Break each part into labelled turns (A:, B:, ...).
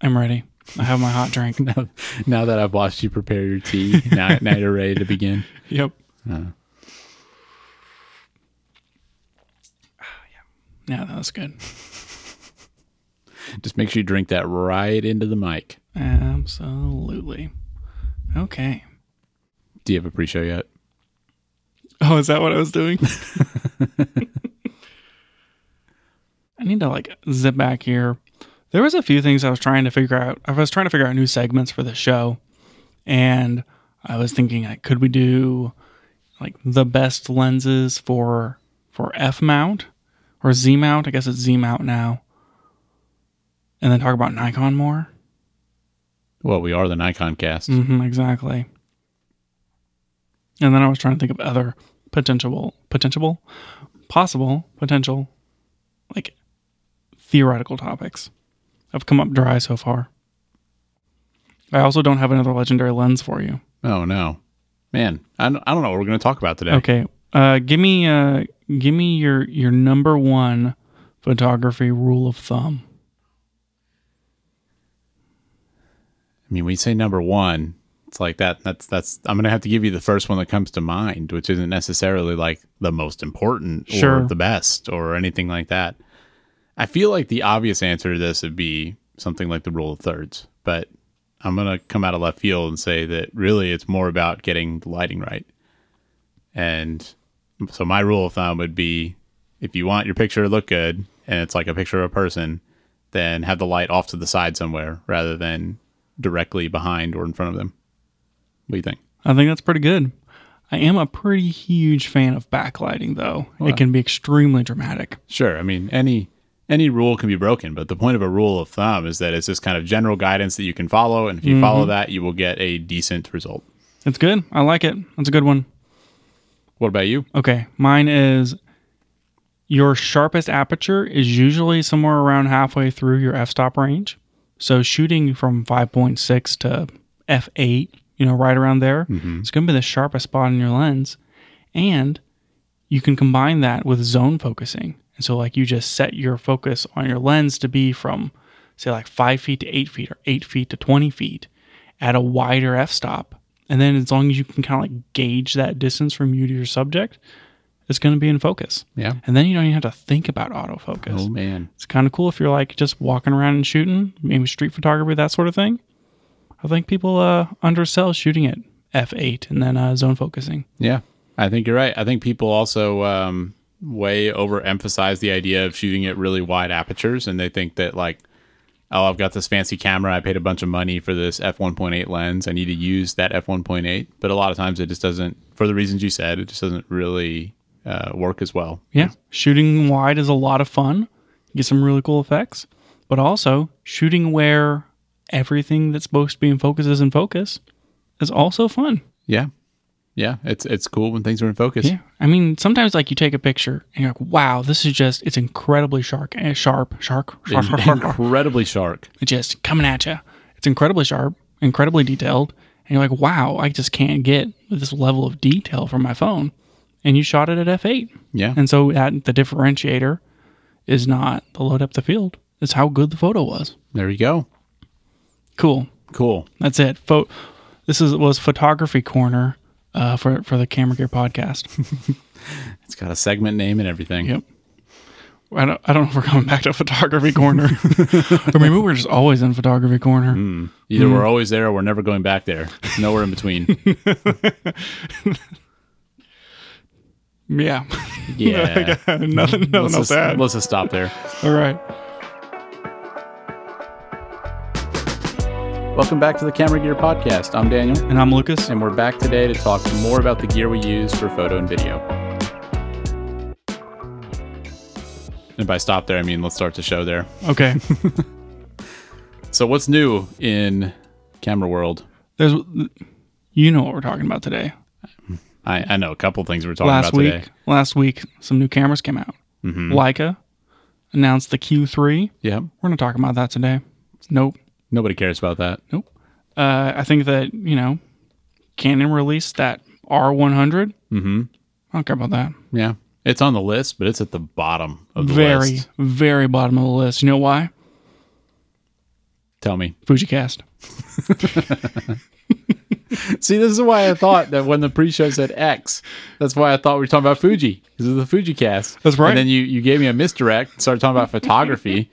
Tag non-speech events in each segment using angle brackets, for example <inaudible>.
A: I'm ready. I have my hot <laughs> drink.
B: now, now that I've watched you prepare your tea, now, now you're ready to begin. <laughs>
A: Yep.
B: Uh,
A: Yeah, that was good. <laughs>
B: just make sure you drink that right into the mic.
A: Absolutely. Okay.
B: Do you have a pre-show yet?
A: Oh, is that what I was doing? I need to like zip back here. There was a few things I was trying to figure out. I was trying to figure out new segments for the show, and I was thinking, like, could we do like the best lenses for for f mount or z mount? I guess it's z mount now, and then talk about Nikon more.
B: Well, we are the Nikon cast.
A: hmm exactly. And then I was trying to think of other potential, potential, possible, potential, like theoretical topics. I've come up dry so far. I also don't have another legendary lens for you.
B: Oh no, man! I don't, I don't know what we're going to talk about today.
A: Okay, uh, give me, uh, give me your your number one photography rule of thumb.
B: I mean, when you say number one, it's like that. That's that's. I'm going to have to give you the first one that comes to mind, which isn't necessarily like the most important or
A: Sure.
B: the best or anything like that. I feel like the obvious answer to this would be something like the rule of thirds, but I'm going to come out of left field and say that really it's more about getting the lighting right. And so my rule of thumb would be if you want your picture to look good and it's like a picture of a person, then have the light off to the side somewhere rather than directly behind or in front of them. What do you think?
A: I think that's pretty good. I am a pretty huge fan of backlighting, though.
B: Well-
A: it can be extremely dramatic.
B: Sure. I mean, any any rule can be broken, but the point of a rule of thumb is that it's this kind of general guidance that you can follow, and if you follow mm-hmm. that, you will get a decent result.
A: It's good. I like it. That's a good one.
B: What about you?
A: Okay, mine is your sharpest aperture is usually somewhere around halfway through your f-stop range. So shooting from 5.6 to f8, you know, right around there, mm-hmm. it's going to be the sharpest spot in your lens. And you can combine that with zone focusing. And so like you just set your focus on your lens to be from say like 5 feet to 8 feet or 8 feet to 20 feet at a wider f-stop. And then as long as you can kind of like gauge that distance from you to your subject, it's going to be in focus.
B: Yeah.
A: And then you don't even have to think about autofocus.
B: Oh man.
A: It's kind of cool if you're like just walking around and shooting, maybe street photography, that sort of thing. I think people uh, undersell shooting at f8 and then uh, zone focusing.
B: Yeah, I think you're right. I think people also um, way overemphasize the idea of shooting at really wide apertures, and they think that like, oh, I've got this fancy camera. I paid a bunch of money for this f1.8 lens. I need to use that f1.8. But a lot of times it just doesn't, for the reasons you said, it just doesn't really uh, work as well.
A: Yeah, shooting wide is a lot of fun. You get some really cool effects, but also shooting where everything that's supposed to be in focus is in focus is also fun.
B: Yeah, yeah. It's it's cool when things are in focus.
A: Yeah, I mean, sometimes like you take a picture and you're like, "Wow, this is just it's incredibly sharp, eh, sharp, sharp, sharp, sharp, sharp,
B: Incredibly sharp.
A: It's just coming at you. It's incredibly sharp, incredibly detailed, and you're like, "Wow, I just can't get this level of detail from my phone." And you shot it at f8,
B: Yeah,
A: and so that the differentiator is not the low depth of field; it's how good the photo was.
B: there you go.
A: Cool.
B: Cool.
A: That's it. Pho- this is was photography corner uh, for for the Camera Gear podcast. <laughs>
B: It's got a segment name and everything.
A: Yep. I don't, I don't know if we're coming back to photography corner. <laughs> or maybe we're just always in photography corner.
B: Either we're always there or we're never going back there. Nowhere in between. <laughs>
A: Yeah.
B: Yeah.
A: nothing nothing
B: let's,
A: else
B: just, let's just stop there.
A: All right.
B: Welcome back to the Camera Gear Podcast. I'm Daniel,
A: And I'm Lucas.
B: and we're back today to talk more about the gear we use for photo and video. And by stop there, I mean let's start the show there.
A: Okay. <laughs>
B: So, what's new in camera world?
A: There's you know what we're talking about today.
B: I, I know a couple things we're talking
A: last
B: about
A: week,
B: today.
A: last week some new cameras came out.
B: Mm-hmm.
A: Leica announced the Q3.
B: Yeah,
A: We're going to talk about that today. Nope.
B: Nobody cares about that.
A: Nope. Uh, I think that, you know, Canon released that R100.
B: Mm-hmm.
A: I don't care about that.
B: Yeah, it's on the list, but it's at the bottom of the
A: very,
B: list.
A: very very bottom of the list. You know why?
B: Tell me.
A: FujiCast. <laughs>
B: See, this is why I thought that when the pre-show said X, that's why I thought we were talking about Fuji because of the Fuji cast.
A: That's right.
B: And then you you gave me a misdirect, and started talking about photography.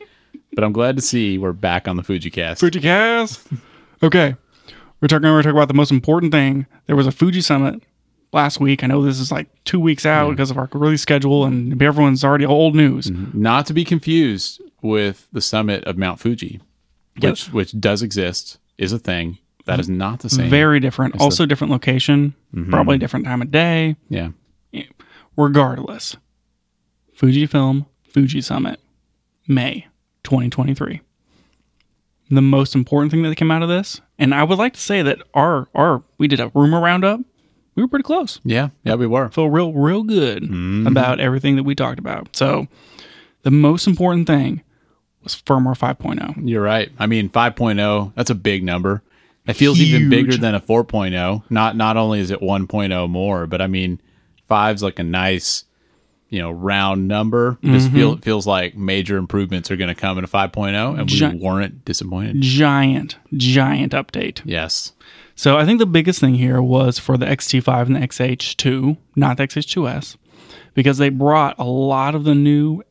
B: But I'm glad to see we're back on the Fuji cast.
A: FujiCast. Okay. We're talking we're talking about the most important thing. There was a Fuji summit last week. I know this is like two weeks out because of our release schedule and everyone's already old news. Mm-hmm.
B: Not to be confused with the summit of Mount Fuji, which which does exist, is a thing. That is not the same.
A: Very different. also different location, mm-hmm. probably different time of day.
B: yeah.
A: Regardless. Fujifilm Fuji Summit, May 2023. The most important thing that came out of this, and I would like to say that our our we did a rumor roundup. We were pretty close.
B: Yeah. Yeah, we were.
A: Feel real real good mm-hmm. about everything that we talked about. So, the most important thing was firmware 5.0.
B: You're right. I mean, 5.0, that's a big number. It feels even bigger than a 4.0. Not not only is it 1.0 more, but I mean, five's like a nice, you know, round number. This
A: Mm-hmm.
B: feel, feels like major improvements are going to come in a 5.0, and we
A: Gi-
B: weren't disappointed.
A: Giant giant update.
B: Yes.
A: So I think the biggest thing here was for the XT5 and the XH2, not the XH2S, because they brought a lot of the new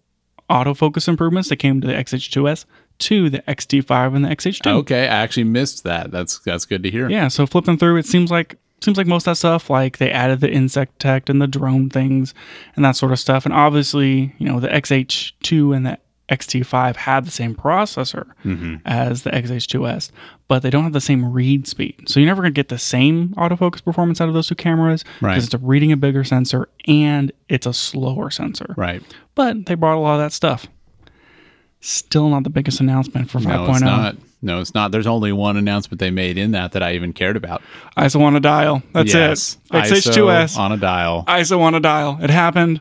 A: autofocus improvements that came to the XH2S to the XT5 and the XH2.
B: Okay, I actually missed that. That's that's good to hear.
A: Yeah, so flipping through, it seems like seems like most of that stuff, like they added the insect detect and the drone things and that sort of stuff. And obviously, you know, the XH2 and the XT5 had the same processor mm-hmm. as the XH2S, but they don't have the same read speed. So you're never going to get the same autofocus performance out of those two cameras because
B: Right.
A: it's a reading a bigger sensor and it's a slower sensor.
B: Right.
A: But they brought a lot of that stuff. Still not the biggest announcement for 5.0.
B: No, it's oh. not. No, it's not. There's only one announcement they made in that that I even cared about.
A: ISO on a dial. That's
B: yes,
A: it. XH2S.
B: On a dial.
A: ISO on a dial. It happened.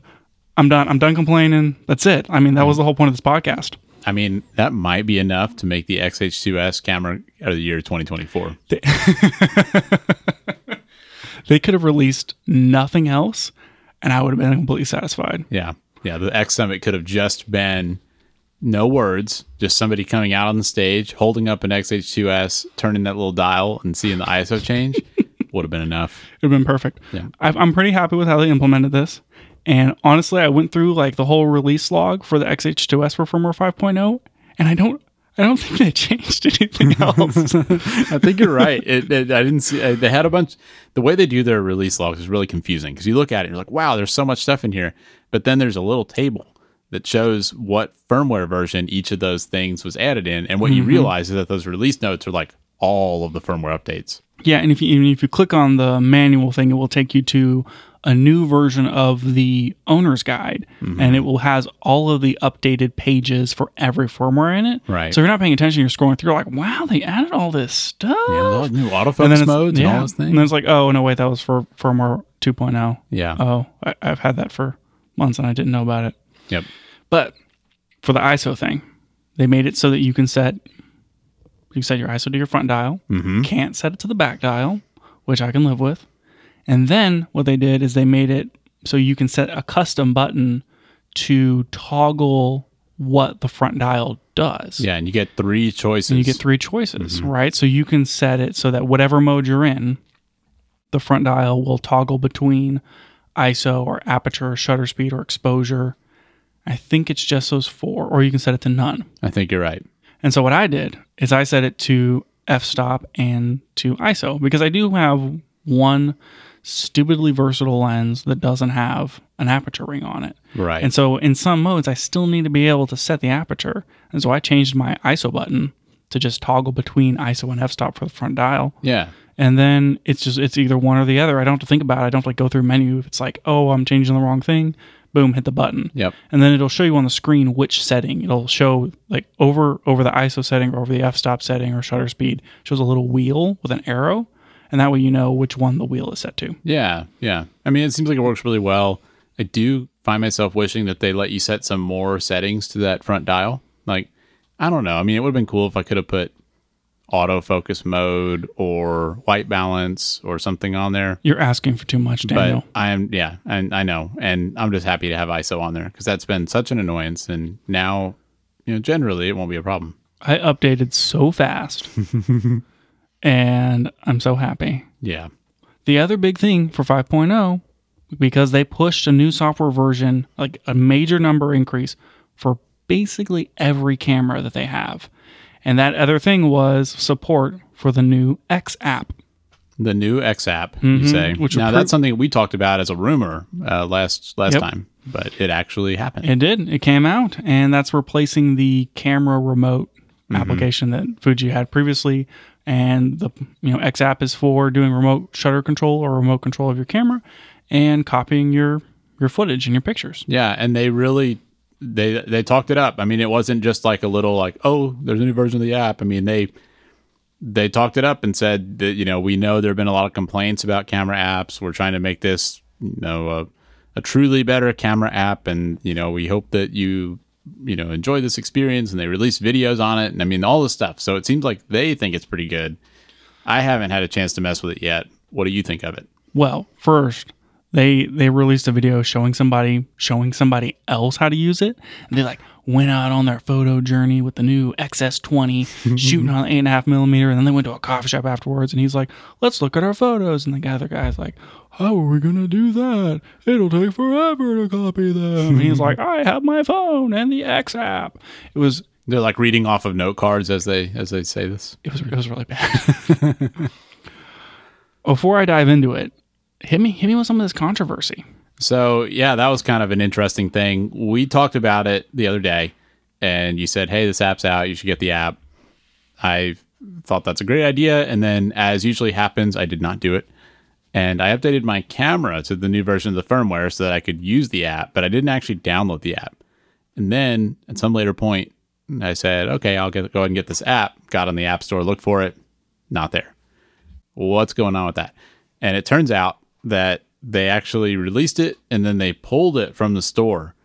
A: I'm done. I'm done complaining. That's it. I mean, that was the whole point of this podcast.
B: I mean, that might be enough to make the XH2S camera out of the year 2024. <laughs>
A: They could have released nothing else, and I would have been completely satisfied.
B: Yeah. Yeah. The X Summit could have just been no words, just somebody coming out on the stage, holding up an XH2S, turning that little dial and seeing the ISO change <laughs> would have been enough.
A: It would have been perfect.
B: Yeah.
A: I, I'm pretty happy with how they implemented this. And honestly, I went through like the whole release log for the XH2S for firmware 5.0, and I don't, I don't <laughs> think they changed anything <laughs> else.
B: I think you're right. It, it, I didn't see. They had a bunch. The way they do their release logs is really confusing because you look at it and you're like, "Wow, there's so much stuff in here," but then there's a little table that shows what firmware version each of those things was added in, and what you realize is that those release notes are like all of the firmware updates.
A: Yeah, and if you even if you click on the manual thing, it will take you to a new version of the owner's guide,
B: Mm-hmm.
A: and it will has all of the updated pages for every firmware in it.
B: Right.
A: So if you're not paying attention, you're scrolling through, like, wow, they added all this stuff.
B: Yeah, all new
A: and
B: autofocus
A: it's,
B: modes
A: yeah.
B: and all those things.
A: And then it's like, oh no, wait, that was for firmware 2.0.
B: Yeah.
A: Oh, I, I've had that for months and I didn't know about it.
B: Yep.
A: But for the ISO thing, they made it so that you can set you set your ISO to your front dial.
B: Mm-hmm.
A: Can't set it to the back dial, which I can live with. And then what they did is they made it so you can set a custom button to toggle what the front dial does.
B: Yeah, and you get three choices.
A: And you get three choices, right? So you can set it so that whatever mode you're in, the front dial will toggle between ISO or aperture, or shutter speed, or exposure. I think it's just those four, or you can set it to none.
B: I think you're right.
A: And so what I did is I set it to f-stop and to ISO because I do have one stupidly versatile lens that doesn't have an aperture ring on it.
B: Right.
A: And so in some modes I still need to be able to set the aperture. And so I changed my ISO button to just toggle between ISO and f-stop for the front dial.
B: yeah.
A: And then it's just it's either one or the other. I don't have to think about it. I don't have to like go through menu. If it's like, oh, I'm changing the wrong thing, boom, hit the button
B: Yep.
A: and then it'll show you on the screen which setting it'll show like over over the iso setting or over the f-stop setting or shutter speed shows a little wheel with an arrow and that way you know which one the wheel is set to
B: Yeah, yeah. I mean, it seems like it works really well. I do find myself wishing that they let you set some more settings to that front dial. Like, I don't know. I mean, it would have been cool if I could have put autofocus mode or white balance or something on there.
A: you're asking for too much daniel
B: But I am, yeah, and I know, and I'm just happy to have ISO on there because that's been such an annoyance. And now, you know, generally it won't be a problem.
A: I updated so fast. <laughs> and I'm so happy.
B: Yeah.
A: The other big thing for 5.0, because they pushed a new software version, like a major number increase for basically every camera that they have. And that other thing was support for the new X app.
B: The new X app, you say.
A: Mm-hmm. which
B: now that's something we talked about as a rumor uh, last last
A: Yep.
B: time, but it actually happened.
A: It did. It came out, and that's replacing the camera remote application that Fuji had previously. And the you know X app is for doing remote shutter control or remote control of your camera and copying your your footage and your pictures.
B: Yeah, and they really they they talked it up. I mean, it wasn't just like a little like, oh, there's a new version of the app. I mean, they they talked it up and said that you know we know there have been a lot of complaints about camera apps. We're trying to make this you know a, a truly better camera app, and you know we hope that you you know enjoy this experience. And they release videos on it, and I mean all this stuff. So it seems like they think it's pretty good. I haven't had a chance to mess with it yet. What do you think of it?
A: Well, first they they released a video showing somebody showing somebody else how to use it, and they like went out on their photo journey with the new XS20 <laughs> shooting on eight and a half millimeter, and then they went to a coffee shop afterwards, and he's like, "Let's look at our photos," and the other guy's like, "How are we gonna do that? It'll take forever to copy them." and he's <laughs> like, "I have my phone and the X app." It was
B: They're like reading off of note cards as they as they say this.
A: it was it was really bad. <laughs> Before I dive into it, hit me hit me with some of this controversy.
B: So yeah, that was kind of an interesting thing. We talked about it the other day, and you said, "Hey, this app's out. You should get the app." I thought that's a great idea, and then, as usually happens, I did not do it, and I updated my camera to the new version of the firmware so that I could use the app, but I didn't actually download the app. And then, at some later point, I said, "Okay, I'll get go ahead and get this app." Got on the app store, looked for it, not there what's going on with that? And it turns out that they actually released it and then they pulled it from the store.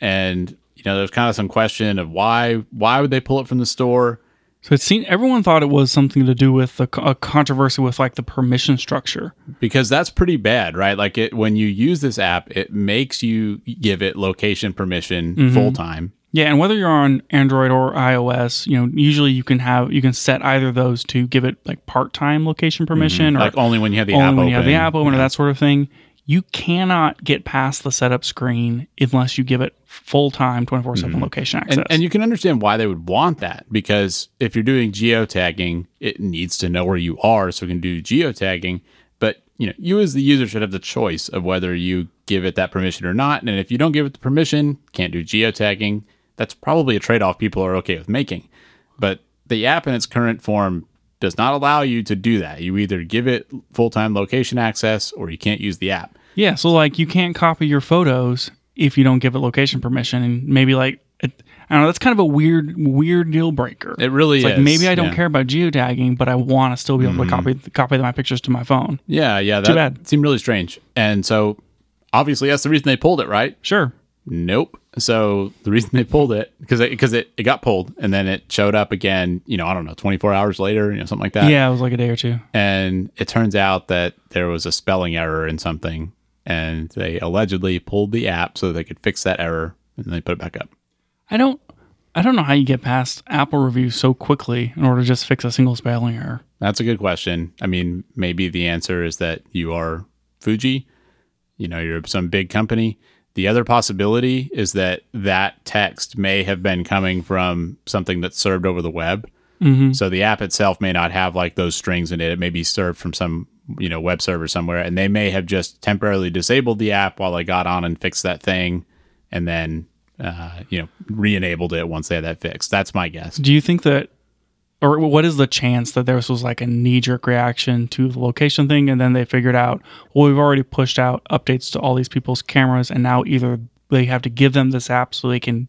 B: And you know, there's kind of some question of why why would they pull it from the store?
A: So it seemed everyone thought it was something to do with a, a controversy with like the permission structure.
B: Because that's pretty bad, right? Like it when you use this app, it makes you give it location permission mm-hmm. full time.
A: Yeah, and whether you're on Android or iOS, you know, usually you can have you can set either of those to give it like part-time location mm-hmm. permission or
B: Like only when you have the
A: only
B: app
A: when you have the
B: open.
A: app open or that sort of thing. You cannot get past the setup screen unless you give it full-time 24/7 mm-hmm. location access.
B: And, and you can understand why they would want that because if you're doing geotagging, it needs to know where you are so it can do geotagging. But you know, you as the user should have the choice of whether you give it that permission or not. And if you don't give it the permission, can't do geotagging. That's probably a trade-off people are okay with making. But the app in its current form does not allow you to do that. You either give it full-time location access or you can't use the app.
A: Yeah, so like you can't copy your photos if you don't give it location permission, and maybe like it, I don't know. That's kind of a weird, weird deal breaker.
B: It really
A: it's like
B: is,
A: maybe I don't
B: yeah. Mm-hmm.
A: care about geotagging, but I want to still be able to copy copy my pictures to my phone.
B: Yeah, yeah, that
A: bad.
B: seemed really strange. And so obviously that's the reason they pulled it, right?
A: Sure.
B: Nope. So the reason they pulled it because it, because it, it got pulled and then it showed up again. You know, I don't know, twenty four hours later, you know, something like that.
A: Yeah, it was like a day or two.
B: And it turns out that there was a spelling error in something, and they allegedly pulled the app so they could fix that error, and they put it back up.
A: I don't. I don't know how you get past Apple reviews so quickly in order to just fix a single spelling error.
B: That's a good question. I mean, maybe the answer is that you are Fuji. You know, you're some big company. The other possibility is that that text may have been coming from something that's served over the web.
A: Mm-hmm.
B: So the app itself may not have like those strings in it. It may be served from some, you know, web server somewhere, and they may have just temporarily disabled the app while they got on and fixed that thing, and then, uh, you know, re-enabled it once they had that fixed. That's my guess.
A: Do you think that, or what is the chance that this was like a knee jerk reaction to the location thing, and then they figured out, well, we've already pushed out updates to all these people's cameras, and now either they have to give them this app so they can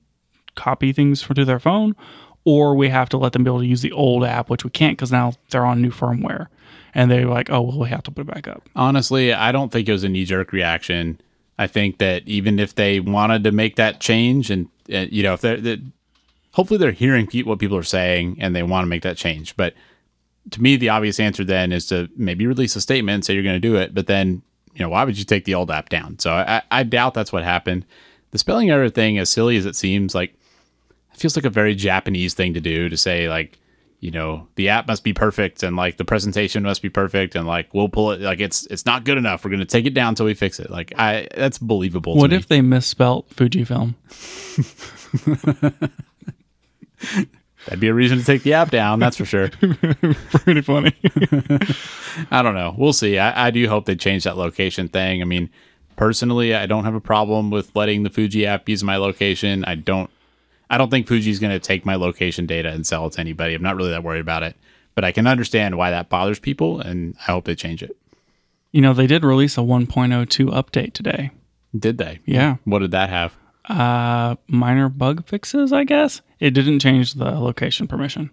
A: copy things to their phone, or we have to let them be able to use the old app, which we can't because now they're on new firmware, and they're like, oh, well, we have to put it back up.
B: Honestly, I don't think it was a knee jerk reaction. I think that even if they wanted to make that change, and uh, you know, if they're, they hopefully they're hearing what people are saying and they want to make that change. But to me, the obvious answer then is to maybe release a statement and say you're going to do it, but then you know, why would you take the old app down? So I, I doubt that's what happened. The spelling error thing, as silly as it seems, like it feels like a very Japanese thing to do to say like, you know, the app must be perfect and like the presentation must be perfect and like we'll pull it like it's it's not good enough. We're gonna take it down until we fix it. Like I that's believable. to
A: What
B: me.
A: if they misspelt Fujifilm? <laughs>
B: that'd be a reason to take the app down? That's for sure. <laughs>
A: Pretty funny. <laughs>
B: I don't know. We'll see. I, I do hope they change that location thing. I mean, personally, I don't have a problem with letting the Fuji app use my location. I don't. I don't think Fuji's going to take my location data and sell it to anybody. I'm not really that worried about it, but I can understand why that bothers people, and I hope they change it.
A: you know, they did release a 1.02 update today.
B: Did they?
A: Yeah.
B: What did that have?
A: Uh, minor bug fixes, I guess. It didn't change the location permission.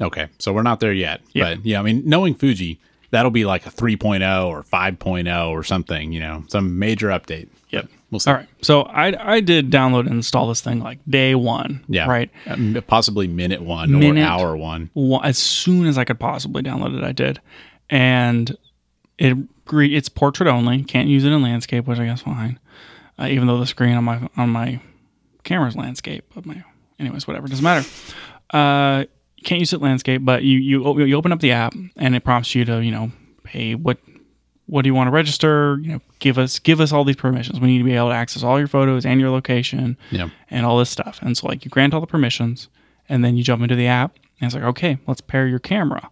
B: Okay, so we're not there yet.
A: Yeah.
B: But yeah, I mean, knowing Fuji, that'll be like a 3.0 or 5.0 or something. You know, some major update.
A: Yep.
B: We'll see.
A: All right. So I I did download and install this thing like day one.
B: Yeah.
A: Right.
B: Um, possibly minute one
A: Minute.
B: or hour one.
A: Wa- As soon as I could possibly download it, I did, and it it's portrait only. Can't use it in landscape, which I guess fine. Uh, even though the screen on my on my camera's landscape, but my anyways, whatever doesn't matter. Uh, you can't use it landscape, but you you you open up the app and it prompts you to you know pay what what do you want to register? You know, give us give us all these permissions. We need to be able to access all your photos and your location
B: Yeah.
A: and all this stuff. And so like you grant all the permissions and then you jump into the app and it's like, okay, let's pair your camera.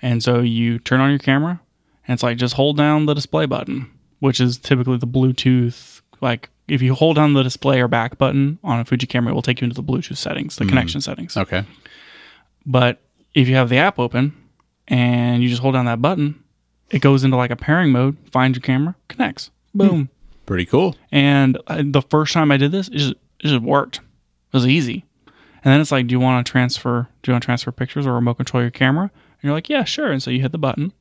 A: And so you turn on your camera and it's like just hold down the display button, which is typically the Bluetooth. Like if you hold down the display or back button on a Fuji camera, it will take you into the Bluetooth settings, the hmm. connection settings.
B: Okay.
A: But if you have the app open and you just hold down that button, it goes into like a pairing mode, finds your camera, connects. Boom. Hmm.
B: Pretty cool.
A: And I, the first time I did this, it just, it just worked. It was easy. And then it's like, do you want to transfer? Do you want to transfer pictures or remote control your camera? And you're like, yeah, sure. And so you hit the button.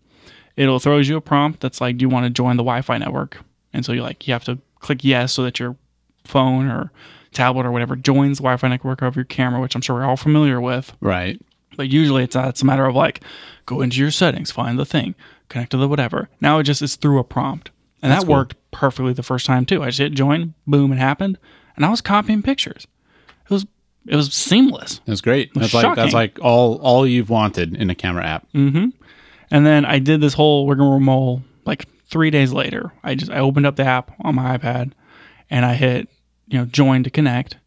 A: It'll throws you a prompt that's like, do you want to join the Wi-Fi network? And so you're like, you have to click yes so that your phone or tablet or whatever joins the Wi-Fi network of your camera, which I'm sure we're all familiar with.
B: Right.
A: But usually it's a, it's a matter of like, go into your settings, find the thing, connect to the whatever. Now it just is through a prompt. And that
B: cool.
A: worked perfectly the first time too. I just hit join, boom, it happened. And I was copying pictures. It was it was seamless.
B: That's great. That's
A: was
B: like that's
A: shocking.
B: like all all you've wanted in a camera app. Mm-hmm.
A: And then I did this whole rigmarole like three days later. I just I opened up the app on my iPad and I hit, you know, join to connect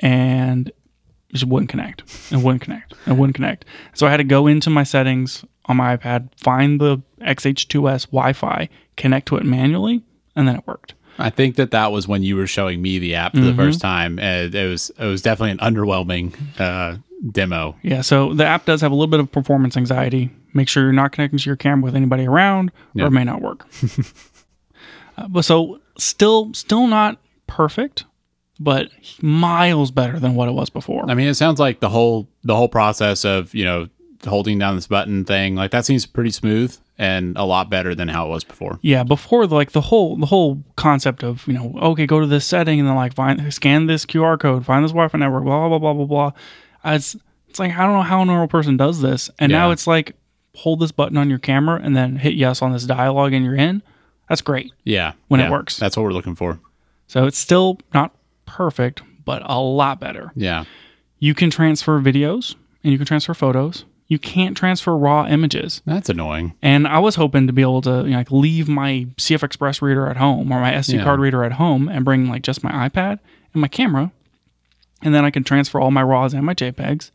A: and it just wouldn't connect. It wouldn't connect. It wouldn't connect. So I had to go into my settings on my iPad, find the XH2S Wi-Fi, connect to it manually, and then it worked.
B: I think that that was when you were showing me the app for
A: Mm-hmm.
B: the first time. And it was it was definitely an underwhelming uh, demo.
A: Yeah, so the app does have a little bit of performance anxiety. Make sure you're not connecting to your camera with anybody around, or it may not work. <laughs> Uh, but so still, still not perfect, but miles better than what it was before.
B: I mean, it sounds like the whole the whole process of you know holding down this button thing like that seems pretty smooth and a lot better than how it was before.
A: yeah, before like the whole the whole concept of you know okay, go to this setting and then like find scan this QR code, find this Wi-Fi network, blah blah blah blah blah. It's it's like I don't know how a normal person does this, and now it's like hold this button on your camera and then hit yes on this dialogue and you're in. That's great.
B: Yeah,
A: When it works.
B: That's what we're looking for.
A: So it's still not perfect, but a lot better.
B: Yeah,
A: You can transfer videos and you can transfer photos. You can't transfer raw images.
B: that's annoying.
A: And I was hoping to be able to you know, like leave my CF Express reader at home or my SD
B: Yeah.
A: card reader at home and bring like just my iPad and my camera. And then I can transfer all my RAWs and my JPEGs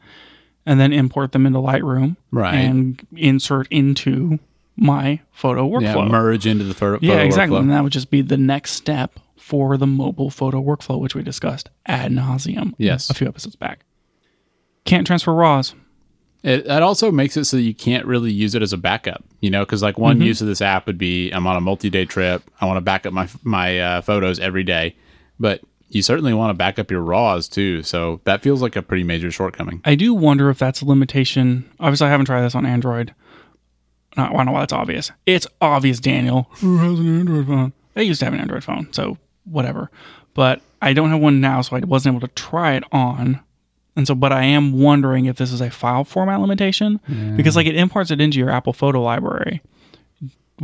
A: and then import them into Lightroom
B: Right.
A: and insert into my photo
B: Yeah,
A: workflow.
B: merge into the photo.
A: Yeah, exactly.
B: workflow.
A: And that would just be the next step for the mobile photo workflow, which we discussed ad nauseum
B: Yes.
A: a few episodes back. Can't transfer RAWs.
B: It, that also makes it so that you can't really use it as a backup, you know, because like
A: Mm-hmm.
B: one use of this app would be I'm on a multi-day trip. I want to back up my my uh, photos every day, but you certainly want to back up your RAWs too. So that feels like a pretty major shortcoming.
A: I do wonder if that's a limitation. Obviously, I haven't tried this on Android. Not, I don't know why it's obvious. It's obvious, Daniel. <laughs> Who has an Android phone? I used to have an Android phone, so whatever. But I don't have one now, so I wasn't able to try it on. And so, but I am wondering if this is a file format limitation because, like, it imports it into your Apple photo library.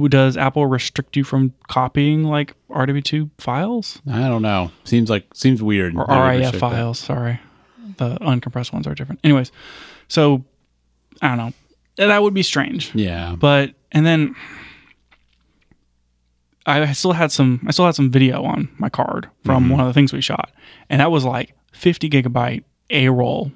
A: Does Apple restrict you from copying like RW2 files
B: I don't know. Seems like seems weird.
A: or
B: that it would
A: RAF
B: restrict that.
A: files? Sorry. the uncompressed ones are different. Anyways, so I don't know. That would be strange.
B: Yeah.
A: But and then I still had some I still had some video on my card from mm-hmm. one of the things we shot. And that was like 50 gigabyte A roll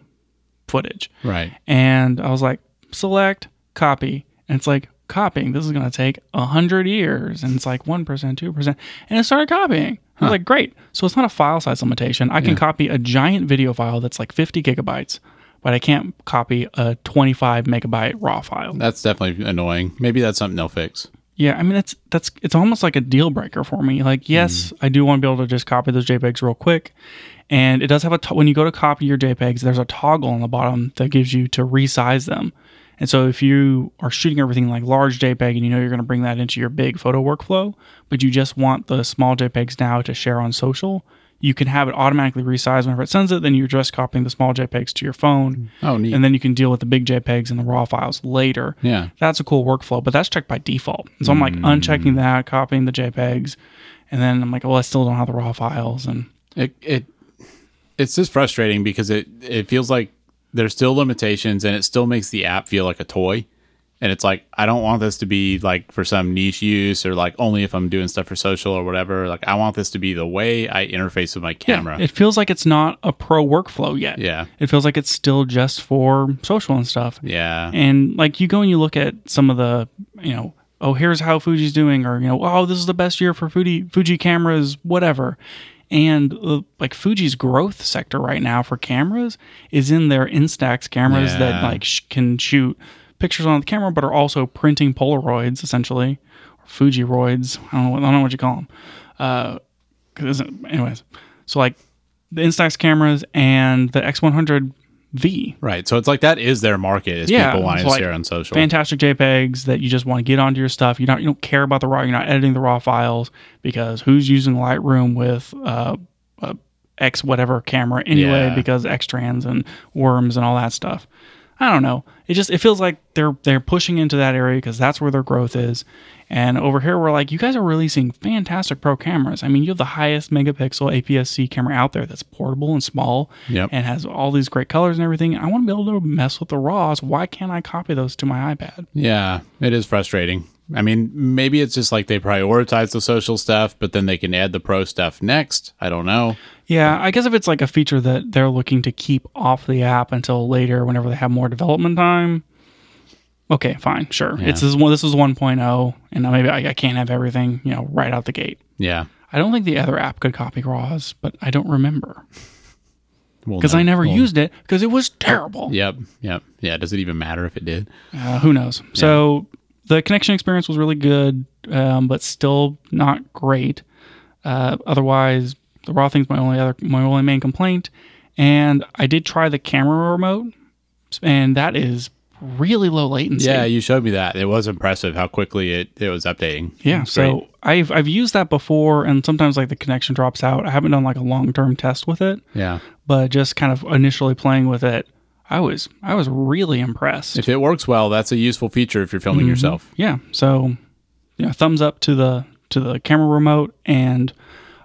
A: footage.
B: Right.
A: And I was like, select, copy. And it's like, copying, this is going to take 100 years. And it's like 1%, 2%. And it started copying. I was like, great. So it's not a file size limitation. I can copy a giant video file that's like 50 gigabytes, but I can't copy a 25 megabyte raw file.
B: That's definitely annoying. Maybe that's something they'll fix.
A: Yeah, I mean that's that's it's almost like a deal breaker for me. Like, yes, mm-hmm. I do want to be able to just copy those JPEGs real quick, and it does have a to- when you go to copy your JPEGs, there's a toggle on the bottom that gives you to resize them. And so if you are shooting everything like large JPEG and you know you're going to bring that into your big photo workflow, but you just want the small JPEGs now to share on social, you can have it automatically resize whenever it sends it. Then you're just copying the small JPEGs to your phone,
B: Oh, neat.
A: and then you can deal with the big JPEGs and the raw files later
B: yeah.
A: that's a cool workflow, but that's checked by default. So I'm like unchecking mm. that, copying the JPEGs, and then I'm like, well, I still don't have the raw files, and
B: It it it's just frustrating because it it feels like there's still limitations and it still makes the app feel like a toy. And it's like I don't want this to be like for some niche use or like only if I'm doing stuff for social or whatever. Like I want this to be the way I interface with my camera.
A: it feels like it's not a pro workflow yet.
B: Yeah.
A: it feels like it's still just for social and stuff.
B: Yeah.
A: And like you go and you look at some of the, you know, oh, here's how Fuji's doing, or you know, oh, this is the best year for Fuji Fuji cameras, whatever. And uh, like Fuji's growth sector right now for cameras is in their Instax cameras that like sh- can shoot pictures on the camera, but are also printing Polaroids essentially, or Fujiroids. I don't know, what- I don't know what you call them. Uh, anyways, so like the Instax cameras and the X100 V
B: Right. So it's like that is their market is
A: Yeah,
B: people wanting to
A: like
B: share on social.
A: fantastic JPEGs that you just want to get onto your stuff. You don't you don't care about the raw. You're not editing the raw files because who's using Lightroom with uh, uh, X whatever camera anyway
B: Yeah.
A: because X-trans and worms and all that stuff. I don't know. It just it feels like they're they're pushing into that area because that's where their growth is. And over here, we're like, you guys are releasing fantastic pro cameras. I mean, you have the highest megapixel APS-C camera out there that's portable and small
B: Yep.
A: and has all these great colors and everything. I want to be able to mess with the RAWs. Why can't I copy those to my iPad?
B: Yeah, it is frustrating. I mean, maybe it's just like they prioritize the social stuff, but then they can add the pro stuff next. I don't know.
A: Yeah, I guess if it's like a feature that they're looking to keep off the app until later, whenever they have more development time. Okay, fine, sure. It's this one. This is 1.0, and maybe I, I can't have everything, you know, right out the gate.
B: Yeah.
A: I don't think the other app could copy RAWs, but I don't remember
B: Well,
A: because
B: no.
A: I never
B: Well,
A: used it because it was terrible.
B: Yep. Yep. Yeah. Does it even matter if it did?
A: Uh, who knows? So the connection experience was really good, um, but still not great. Uh, otherwise, the raw thing's my only other my only main complaint. And I did try the camera remote, and that is really low latency.
B: Yeah, you showed me that. It was impressive how quickly it, it was updating.
A: Yeah, so
B: great.
A: I've I've used that before, and sometimes like the connection drops out. I haven't done like a long term test with it,
B: yeah.
A: but just kind of initially playing with it, I was I was really impressed.
B: If it works well, that's a useful feature if you're filming
A: Mm-hmm.
B: yourself.
A: yeah so yeah thumbs up to the to the camera remote and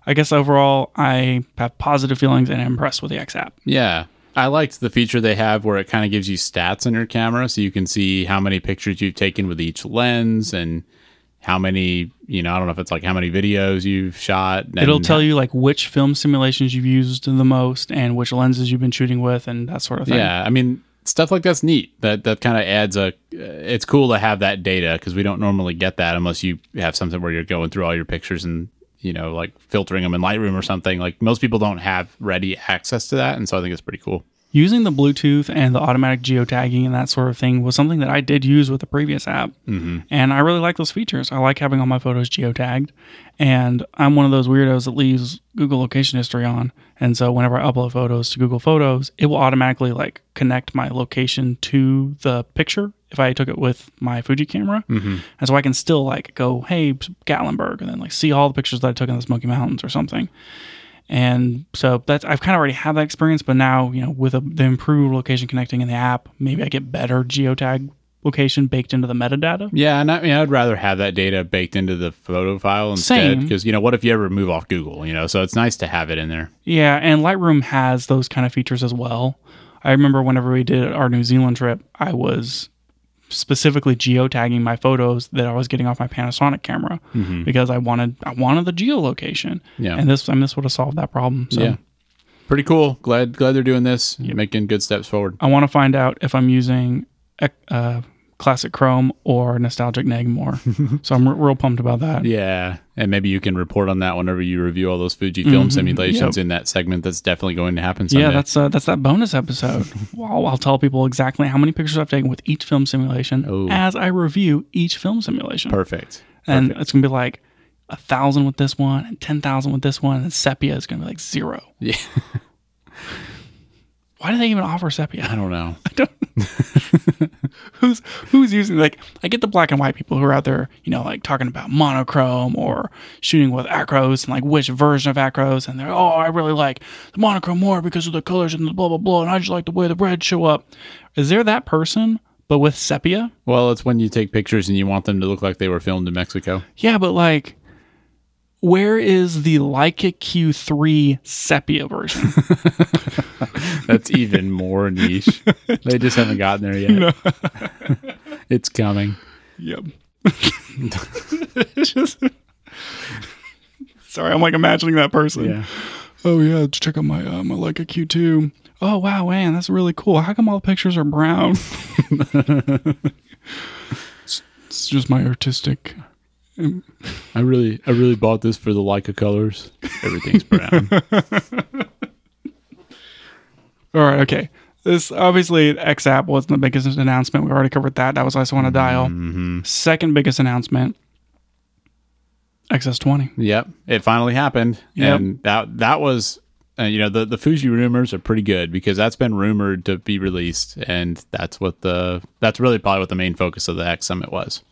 A: i guess overall i have positive feelings and am impressed with the x app
B: Yeah. I liked the feature they have where it kind of gives you stats on your camera so you can see how many pictures you've taken with each lens and how many, you know, I don't know if it's like how many videos you've shot.
A: It'll tell you like which film simulations you've used the most and which lenses you've been shooting with and that sort of thing
B: Yeah, I mean, stuff like that's neat. That that kind of adds a. It's cool to have that data because we don't normally get that unless you have something where you're going through all your pictures and you know like filtering them in Lightroom or something. Like most people don't have ready access to that, and so I think it's pretty cool.
A: using the bluetooth and the automatic geotagging and that sort of thing was something that i did use with the previous app
B: Mm-hmm.
A: and i really like those features i like having all my photos geotagged and i'm one of those weirdos that leaves google location history on and so whenever i upload photos to google photos it will automatically like connect my location to the picture if i took it with my fuji camera
B: Mm-hmm.
A: and so i can still like go hey gatlinburg and then like see all the pictures that i took in the smoky mountains or something and so that's I've kind of already had that experience, but now you know with a, the improved location connecting in the app, maybe I get better geotag location baked into the metadata.
B: Yeah, and I mean, I'd rather have that data baked into the photo file instead, because you know, what if you ever move off Google? You know, so it's nice to have it in there.
A: Yeah, and Lightroom has those kind of features as well. I remember whenever we did our New Zealand trip, I was specifically geotagging my photos that I was getting off my Panasonic camera because I wanted I wanted the geolocation.
B: Mm-hmm. Yeah.
A: And this I mean this would have solved that problem. So
B: Yeah, pretty cool. Glad glad they're doing this, making good steps forward.
A: I want to find out if I'm using uh, classic Chrome or nostalgic Neg more. <laughs> so I'm r- real pumped about that.
B: Yeah, and maybe you can report on that whenever you review all those Fujifilm simulations
A: Yep.
B: in that segment. That's definitely going to happen. Someday.
A: Yeah, that's uh, that's that bonus episode. <laughs> I'll, I'll tell people exactly how many pictures I've taken with each film simulation
B: Oh.
A: as I review each film simulation.
B: perfect.
A: and
B: Perfect.
A: it's gonna be like a thousand with this one and ten thousand with this one, and sepia is gonna be like zero.
B: Yeah, <laughs>
A: Why do they even offer sepia?
B: I don't know. <laughs>
A: I don't <laughs> who's who's using like I get the black and white people who are out there, you know, like talking about monochrome or shooting with acros and like which version of acros, and they're oh I really like the monochrome more because of the colors and the blah blah blah, and I just like the way the red show up. Is there that person but with sepia?
B: Well, it's when you take pictures and you want them to look like they were filmed in Mexico.
A: Yeah, but like. Where is the Leica Q3 sepia version? <laughs>
B: That's even more niche. <laughs> They just haven't gotten there yet. <laughs> it's coming.
A: Yep. Just- Sorry, I'm like imagining that person.
B: Yeah.
A: Oh yeah, let's check out my uh, my Leica Q2. Oh wow, man, that's really cool. How come all the pictures are brown? it's, it's just my artistic.
B: I really, I really bought this for the Leica colors. Everything's brown. <laughs>
A: All right, okay. This obviously X app wasn't the biggest announcement. We already covered that. That was ISO on a dial. Second biggest announcement. XS20.
B: yep, it finally happened,
A: Yep.
B: and that that was, uh, you know, the the Fuji rumors are pretty good because that's been rumored to be released, and that's what the that's really probably what the main focus of the X Summit was.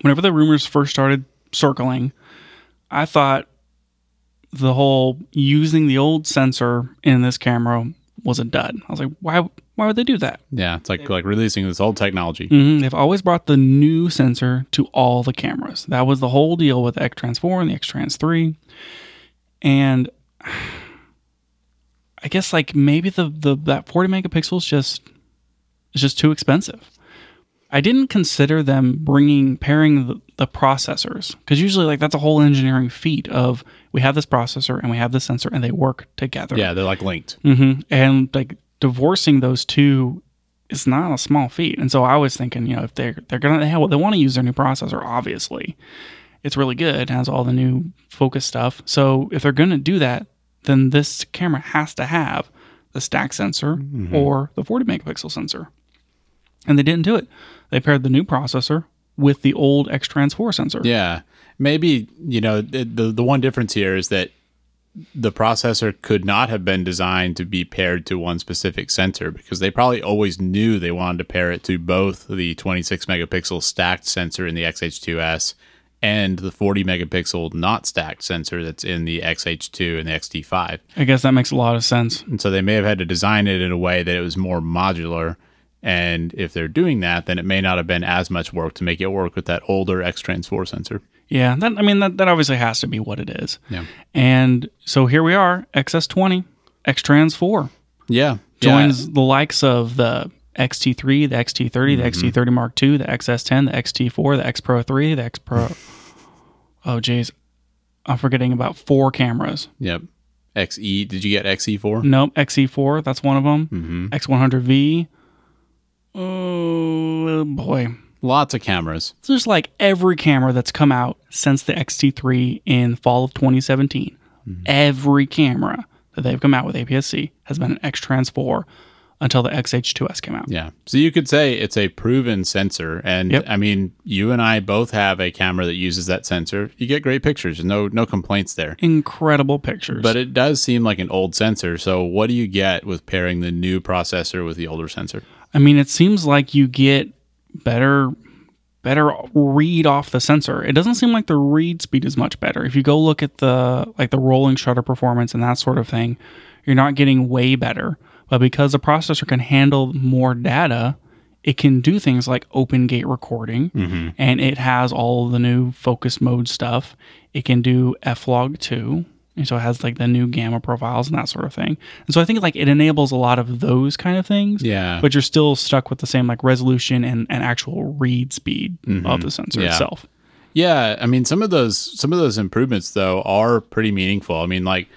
A: Whenever the rumors first started circling, I thought the whole using the old sensor in this camera was a dud. I was like, why? Why would they do that?
B: Yeah, it's like like releasing this old technology.
A: hmm They've always brought the new sensor to all the cameras. That was the whole deal with the X Trans 4 and the X Trans 3. And <sighs> I guess like maybe the, the that 40 megapixels just is just too expensive. I didn't consider them bringing pairing the, the processors because usually like that's a whole engineering feat of we have this processor and we have this sensor and they work together.
B: Yeah, they're like linked.
A: hmm And like divorcing those two is not a small feat. And so I was thinking, you know, if they're they're gonna hell, they want to use their new processor, obviously. It's really good, it has all the new focus stuff. So if they're gonna do that, then this camera has to have the stack sensor or the 40 megapixel sensor. And they didn't do it. They paired the new processor with the old X Trans 4 sensor.
B: Yeah, maybe you know the, the the one difference here is that the processor could not have been designed to be paired to one specific sensor because they probably always knew they wanted to pair it to both the 26 megapixel stacked sensor in the XH2S and the 40 megapixel not stacked sensor that's in the XH2 and the XT5.
A: I guess that makes a lot of sense.
B: And so they may have had to design it in a way that it was more modular. And if they're doing that, then it may not have been as much work to make it work with that older X Trans 4 sensor.
A: Yeah, that I mean that, that obviously has to be what it is.
B: Yeah.
A: And so here we are, XS20, X Trans 4
B: Yeah.
A: joins the likes of the XT3, the XT30, the XT30 Mark II, the XS10, the XT4, the X Pro 3, the X Pro. <sighs> oh, geez. I'm forgetting about four cameras.
B: Yep. XE. Did you get XE4?
A: Nope, XE4, that's one of them.
B: Mm-hmm.
A: X100V. Oh, boy.
B: Lots of cameras.
A: It's just like every camera that's come out since the XT3 in fall of 2017. Mm-hmm. Every camera that they've come out with APS-C has been an X Trans 4 until the XH2S came out.
B: Yeah. So you could say it's a proven sensor. And
A: Yep.
B: I mean, you and I both have a camera that uses that sensor. You get great pictures. No, no complaints there.
A: Incredible pictures.
B: But it does seem like an old sensor. So what do you get with pairing the new processor with the older sensor?
A: I mean, it seems like you get better better read off the sensor. It doesn't seem like the read speed is much better. If you go look at the like the rolling shutter performance and that sort of thing, you're not getting way better. But because the processor can handle more data, it can do things like open gate recording
B: Mm-hmm.
A: and it has all the new focus mode stuff. It can do F-Log 2. And so it has like the new gamma profiles and that sort of thing. And so I think like it enables a lot of those kind of things.
B: Yeah.
A: But you're still stuck with the same like resolution and, and actual read speed of the sensor
B: Mm-hmm. Yeah.
A: itself.
B: Yeah, I mean some of those some of those improvements though are pretty meaningful. I mean, like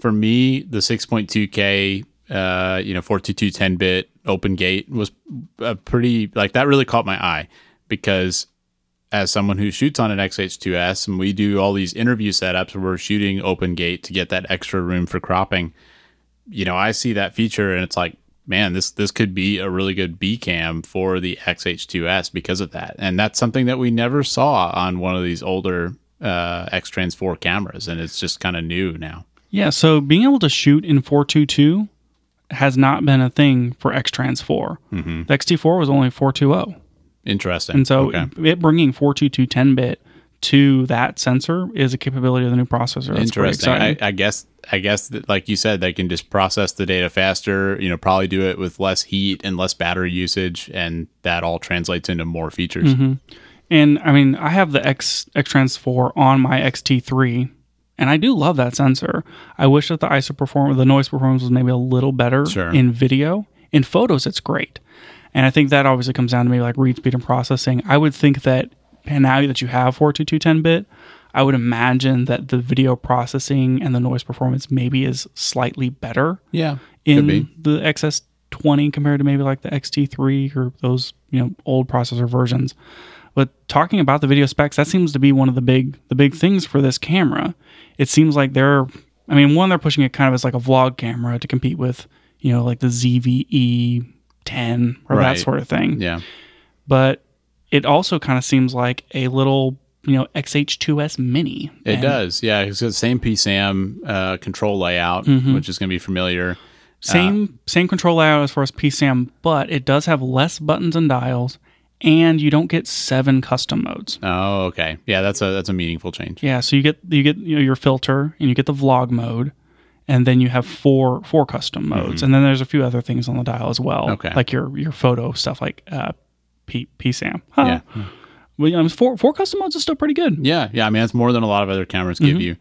B: for me, the 6.2K, uh, you know, 422 10 bit open gate was a pretty like that really caught my eye because as someone who shoots on an XH2S and we do all these interview setups where we're shooting open gate to get that extra room for cropping, you know, I see that feature and it's like, man, this this could be a really good B cam for the XH2S because of that. And that's something that we never saw on one of these older uh, X Trans 4 cameras, and it's just kind of new now.
A: Yeah, so being able to shoot in 422 has not been a thing for X-Trans 4.
B: Mm-hmm.
A: The XT4 was only 420.
B: Interesting.
A: And so
B: okay.
A: it bringing 422 10-bit to that sensor is a capability of the new processor. That's
B: Interesting. I. I guess I guess that, like you said, they can just process the data faster. You know, probably do it with less heat and less battery usage, and that all translates into more features.
A: Mm-hmm. And I mean, I have the X X-Trans 4 on my XT3, and I do love that sensor. I wish that the ISO performance, the noise performance was maybe a little better
B: Sure.
A: in video. In photos, it's great. And I think that obviously comes down to maybe like read speed and processing. I would think that now that you have 42210 bit, I would imagine that the video processing and the noise performance maybe is slightly better
B: Yeah,
A: in
B: be.
A: the XS20 compared to maybe like the XT3 or those you know old processor versions. But talking about the video specs, that seems to be one of the big the big things for this camera. It seems like they're, I mean, one they're pushing it kind of as like a vlog camera to compete with you know like the ZVE 10 or
B: Right.
A: that sort of thing.
B: Yeah,
A: But it also kind of seems like a little you know XH2S Mini.
B: it
A: And-
B: does. Yeah, it's got the same PSAM uh, control layout,
A: Mm-hmm.
B: which is going to be familiar.
A: Same same control layout as far as PSAM, but it does have less buttons and dials, and you don't get seven custom modes.
B: Oh, okay. Yeah, that's a that's a meaningful change.
A: Yeah, so you get you get you know, your filter and you get the vlog mode, and then you have four four custom modes, and then there's a few other things on the dial as well,
B: Mm-hmm. Okay.
A: like your your photo stuff, like uh, P, PSAM. Huh.
B: Yeah.
A: well, you know, four four custom modes is still pretty good.
B: Yeah, yeah. I mean, that's more than a lot of other cameras give you.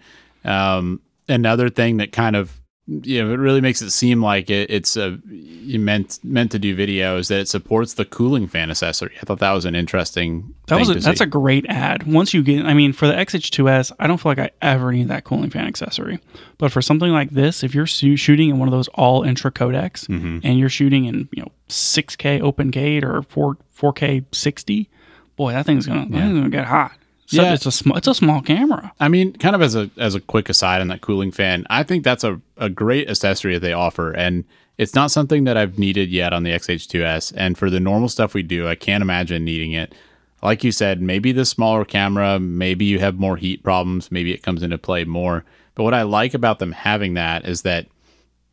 B: Um, another thing that kind of know it really makes it seem like it, it's a meant meant to do video is that it supports the cooling fan accessory. I thought that was an interesting.
A: That was a, that's
B: see.
A: a great ad. Once you get, I mean, for the XH2S, I don't feel like I ever need that cooling fan accessory. But for something like this, if you're su- shooting in one of those all intra codecs
B: Mm-hmm.
A: and you're shooting in you know 6K open gate or 4 4K 60, boy, that thing's gonna that thing's gonna get hot. So
B: Yeah.
A: it's a small it's a small camera.
B: I mean, kind of as a as a quick aside on that cooling fan, I think that's a, a great accessory that they offer, and it's not something that I've needed yet on the XH2S. And for the normal stuff we do, I can't imagine needing it. Like you said, maybe the smaller camera, maybe you have more heat problems, maybe it comes into play more. But what I like about them having that is that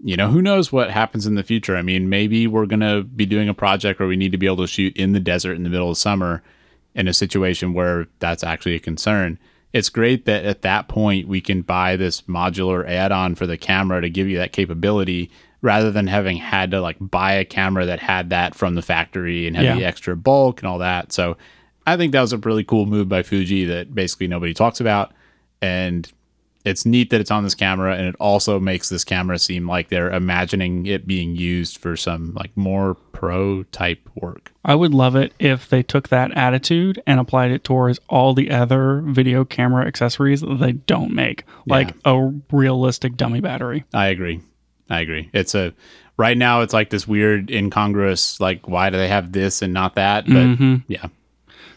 B: you know, who knows what happens in the future? I mean, maybe we're going to be doing a project where we need to be able to shoot in the desert in the middle of summer in a situation where that's actually a concern. It's great that at that point we can buy this modular add on for the camera to give you that capability rather than having had to like buy a camera that had that from the factory and have
A: Yeah.
B: the extra bulk and all that. So I think that was a really cool move by Fuji that basically nobody talks about. And it's neat that it's on this camera and it also makes this camera seem like they're imagining it being used for some like more pro type work.
A: I would love it if they took that attitude and applied it towards all the other video camera accessories that they don't make, like a realistic dummy battery.
B: I agree. I agree. It's a right now it's like this weird incongruous like why do they have this and not that? But mm-hmm. yeah.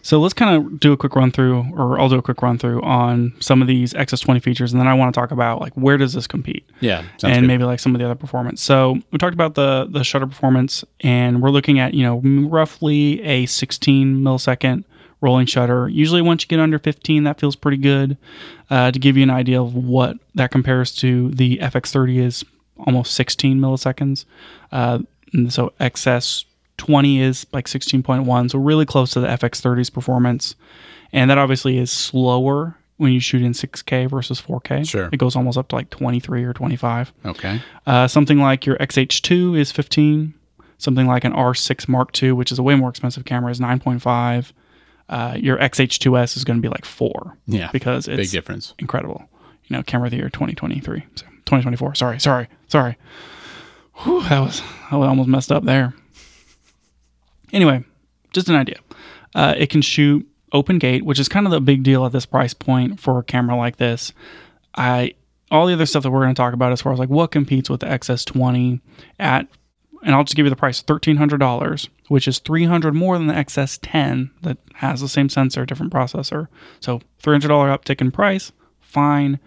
A: So let's kind of do a quick run through, or I'll do a quick run through on some of these XS20 features, and then I want to talk about like where does this compete,
B: Yeah.
A: And
B: good.
A: maybe like some of the other performance. So we talked about the the shutter performance, and we're looking at you know roughly a 16 millisecond rolling shutter. Usually, once you get under 15, that feels pretty good. Uh, to give you an idea of what that compares to, the FX30 is almost 16 milliseconds. Uh, so XS 20 is like 16.1, so really close to the FX30's performance. And that obviously is slower when you shoot in 6K versus 4K.
B: Sure.
A: It goes almost up to like 23 or 25.
B: Okay.
A: Uh, something like your XH2 is 15. Something like an R6 Mark II, which is a way more expensive camera, is 9.5. Uh, your XH2S is going to be like four
B: Yeah.
A: because it's Big
B: difference.
A: incredible. You know, camera of the year 2023. So 2024. Sorry, sorry, sorry. Whew, that was I almost messed up there. Anyway, just an idea. Uh, it can shoot open gate, which is kind of the big deal at this price point for a camera like this. I all the other stuff that we're going to talk about as far as like what competes with the XS20 at, and I'll just give you the price thirteen hundred dollars, which is three hundred more than the XS10 that has the same sensor, different processor. So three hundred dollar uptick in price, fine.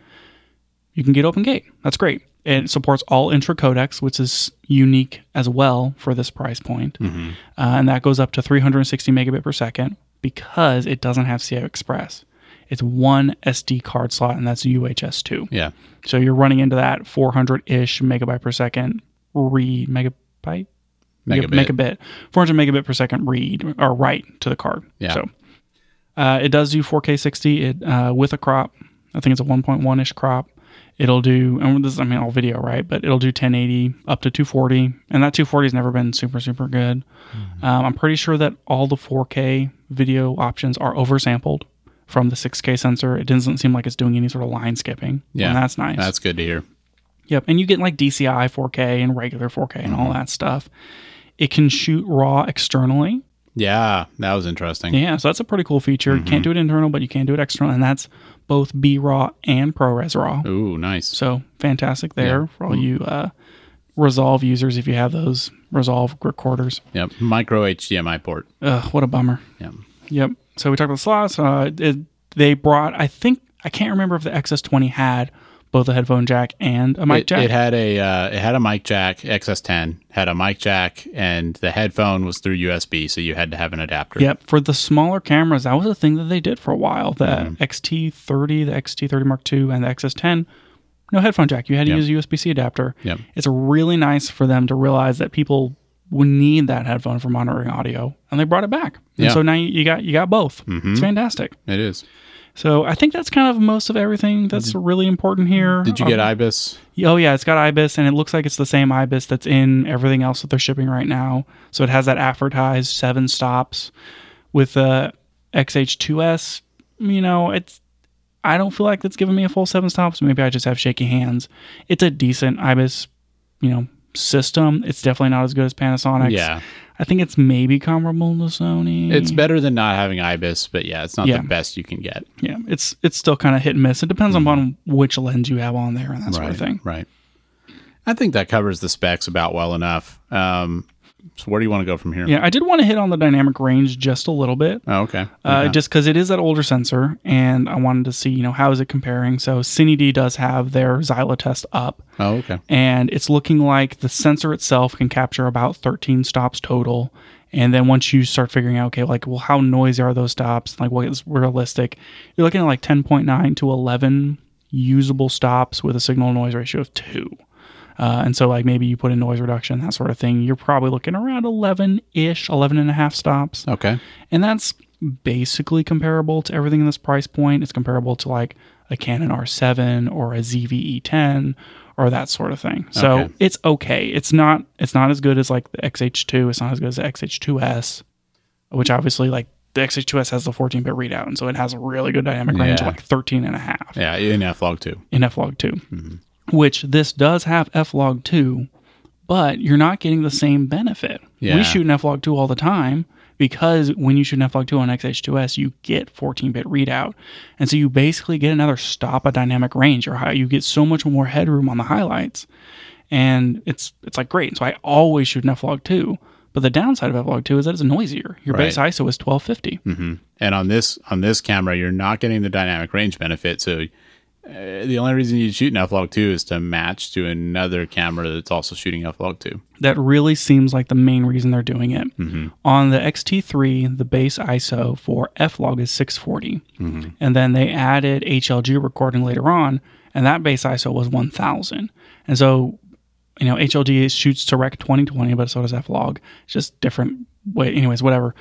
A: You can get open gate. That's great. It supports all intra codecs, which is unique as well for this price point. Uh, and that goes up to 360 megabit per second because it doesn't have CFexpress. It's one SD card slot, and that's UHS2.
B: Yeah.
A: So you're running into that 400 ish megabyte per second read, megabyte?
B: Megabit.
A: Megabit. 400 megabit per second read or write to the card.
B: Yeah.
A: So uh, it does do 4K 60 it, uh, with a crop. I think it's a 1.1 ish crop. It'll do, and this is, I mean, all video, right? But it'll do 1080 up to 240. And that 240 has never been super, super good. Hmm. Um, I'm pretty sure that all the 4K video options are oversampled from the 6K sensor. It doesn't seem like it's doing any sort of line skipping.
B: Yeah.
A: And that's nice.
B: That's good to hear.
A: Yep, and you get like DCI 4K and regular 4K and all mm-hmm. that stuff. It can shoot RAW externally.
B: Yeah. That was interesting.
A: Yeah, so that's a pretty cool feature. You can't do it internal, but you can do it external, and that's both B RAW and ProRes RAW.
B: Ooh, nice.
A: So fantastic there for all you uh, Resolve users if you have those Resolve recorders.
B: Yep. Micro HDMI port.
A: Ugh, what a bummer.
B: Yeah.
A: Yep. So we talked about the slots. Uh, it, they brought, I think, I can't remember if the XS20 had both a headphone jack and a mic
B: it,
A: jack.
B: it had a uh, it had a mic jack. XS10 had a mic jack, and the headphone was through USB, so you had to have an adapter.
A: Yep. For the smaller cameras, that was a thing that they did for a while. The
B: Mm-hmm.
A: XT30, the XT30 Mark II, and the XS10, no headphone jack. You had to
B: Yep.
A: use a USB C adapter.
B: Yep.
A: It's really nice for them to realize that people would need that headphone for monitoring audio, and they brought it back. And
B: Yeah. Mm-hmm.
A: so now you you got you got both. It's fantastic.
B: It is.
A: So I think that's kind of most of everything that's really important here.
B: Did you
A: Um,
B: get IBIS?
A: Oh yeah, it's got IBIS, and it looks like it's the same IBIS that's in everything else that they're shipping right now. So it has that advertised seven stops with the XH2S. You know, it's I don't feel like that's giving me a full seven stops. Maybe I just have shaky hands. It's a decent IBIS, you know, system. It's definitely not as good as Panasonic's.
B: Yeah.
A: I think it's maybe comparable to Sony.
B: It's better than not having IBIS, but yeah, it's not
A: Yeah.
B: the best you can get.
A: yeah, it's it's still kind of hit and miss. It depends on which lens you have on there and that sort of thing.
B: Right. I think that covers the specs about well enough. Um, so where do you want to go from here?
A: Yeah, I did want to hit on the dynamic range just a little bit.
B: Oh, okay.
A: uh,
B: Okay.
A: just because it is that older sensor, and I wanted to see, you know, how is it comparing. So CineD does have their Xyla test up,
B: oh, okay.
A: and it's looking like the sensor itself can capture about 13 stops total. And then once you start figuring out, okay, like, well, how noisy are those stops? Like, what is realistic? You're looking at like 10.9 to 11 usable stops with a signal noise ratio of two. Uh, and so, like, maybe you put in noise reduction, that sort of thing. You're probably looking around 11 ish, 11 and a half stops.
B: Okay.
A: And that's basically comparable to everything in this price point. It's comparable to like a Canon R7 or a ZVE10 or that sort of thing. So
B: Okay.
A: it's okay. It's not it's not as good as like the XH2. It's not as good as the XH2S, which obviously like the XH2S has the 14-bit readout, and so it has a really good dynamic range of like 13 and a half
B: Yeah, in F-Log 2.
A: in Flog2, which this does have Flog2, but you're not getting the same benefit.
B: Yeah.
A: We shoot in Flog2 all the time because when you shoot in Flog2 on XH2S, you get 14-bit readout, and so you basically get another stop of dynamic range, or how you get so much more headroom on the highlights, and it's it's like great. So I always shoot in Flog2. But the downside of Flog2 is that it's noisier. Your base ISO is 1250. Mm-hmm.
B: And on this on this camera, you're not getting the dynamic range benefit. So uh, the only reason you shoot an F-Log 2 is to match to another camera that's also shooting F-Log 2.
A: That really seems like the main reason they're doing it. On the XT3, the base ISO for F-Log is 640. And then they added HLG recording later on, and that base ISO was 1000. And so, you know, HLG shoots to Rec 2020, but so does F-Log. It's just different way. Anyways, whatever.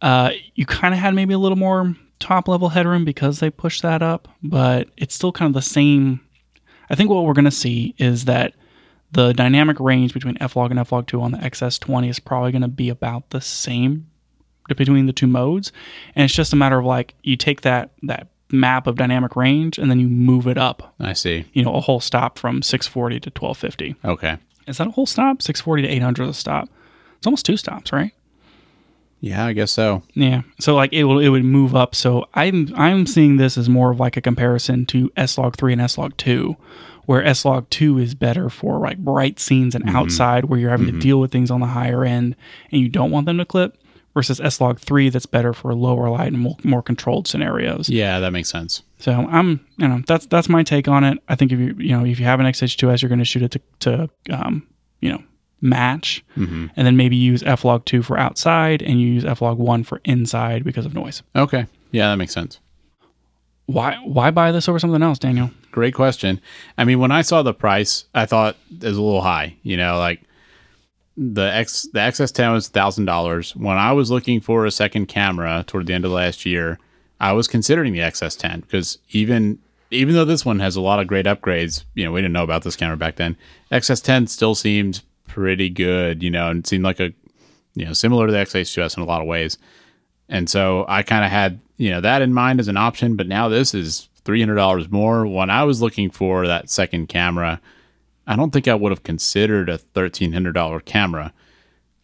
A: Uh, you kind of had maybe a little more top level headroom because they pushed that up, but it's still kind of the same. I think what we're going to see is that the dynamic range between F-Log and F-Log2 on the XS20 is probably going to be about the same between the two modes. And it's just a matter of like you take that that map of dynamic range and then you move it up,
B: I see.
A: you know, a whole stop from 640 to 1250.
B: Okay.
A: Is that a whole stop? 640 to 800 is a stop. It's almost two stops, right?
B: Yeah, I guess so.
A: Yeah. So like it will it would move up. So I'm I'm seeing this as more of like a comparison to S-Log 3 and S-Log 2 where S-Log 2 is better for like bright scenes and outside where you're having to deal with things on the higher end and you don't want them to clip versus S-Log 3 that's better for lower light and more, more controlled scenarios.
B: Yeah, that makes sense.
A: So I'm, you know, that's that's my take on it. I think if you, you know, if you have an XH2S, you're going to shoot it to, to um, you know, match, mm-hmm. and then maybe use F-Log two for outside, and you use F-Log one for inside because of noise.
B: Okay. Yeah, that makes sense.
A: Why why buy this over something else, Daniel?
B: Great question. I mean, when I saw the price, I thought it was a little high. You know, like the X the XS10 was thousand dollars. When I was looking for a second camera toward the end of last year, I was considering the XS10 because even even though this one has a lot of great upgrades, you know, we didn't know about this camera back then. XS10 still seemed pretty good, you know, and seemed like a you know similar to the XH2S in a lot of ways. And so I kind of had, you know, that in mind as an option, but now this is $300 more. When I was looking for that second camera, I don't think I would have considered a $1,300 camera.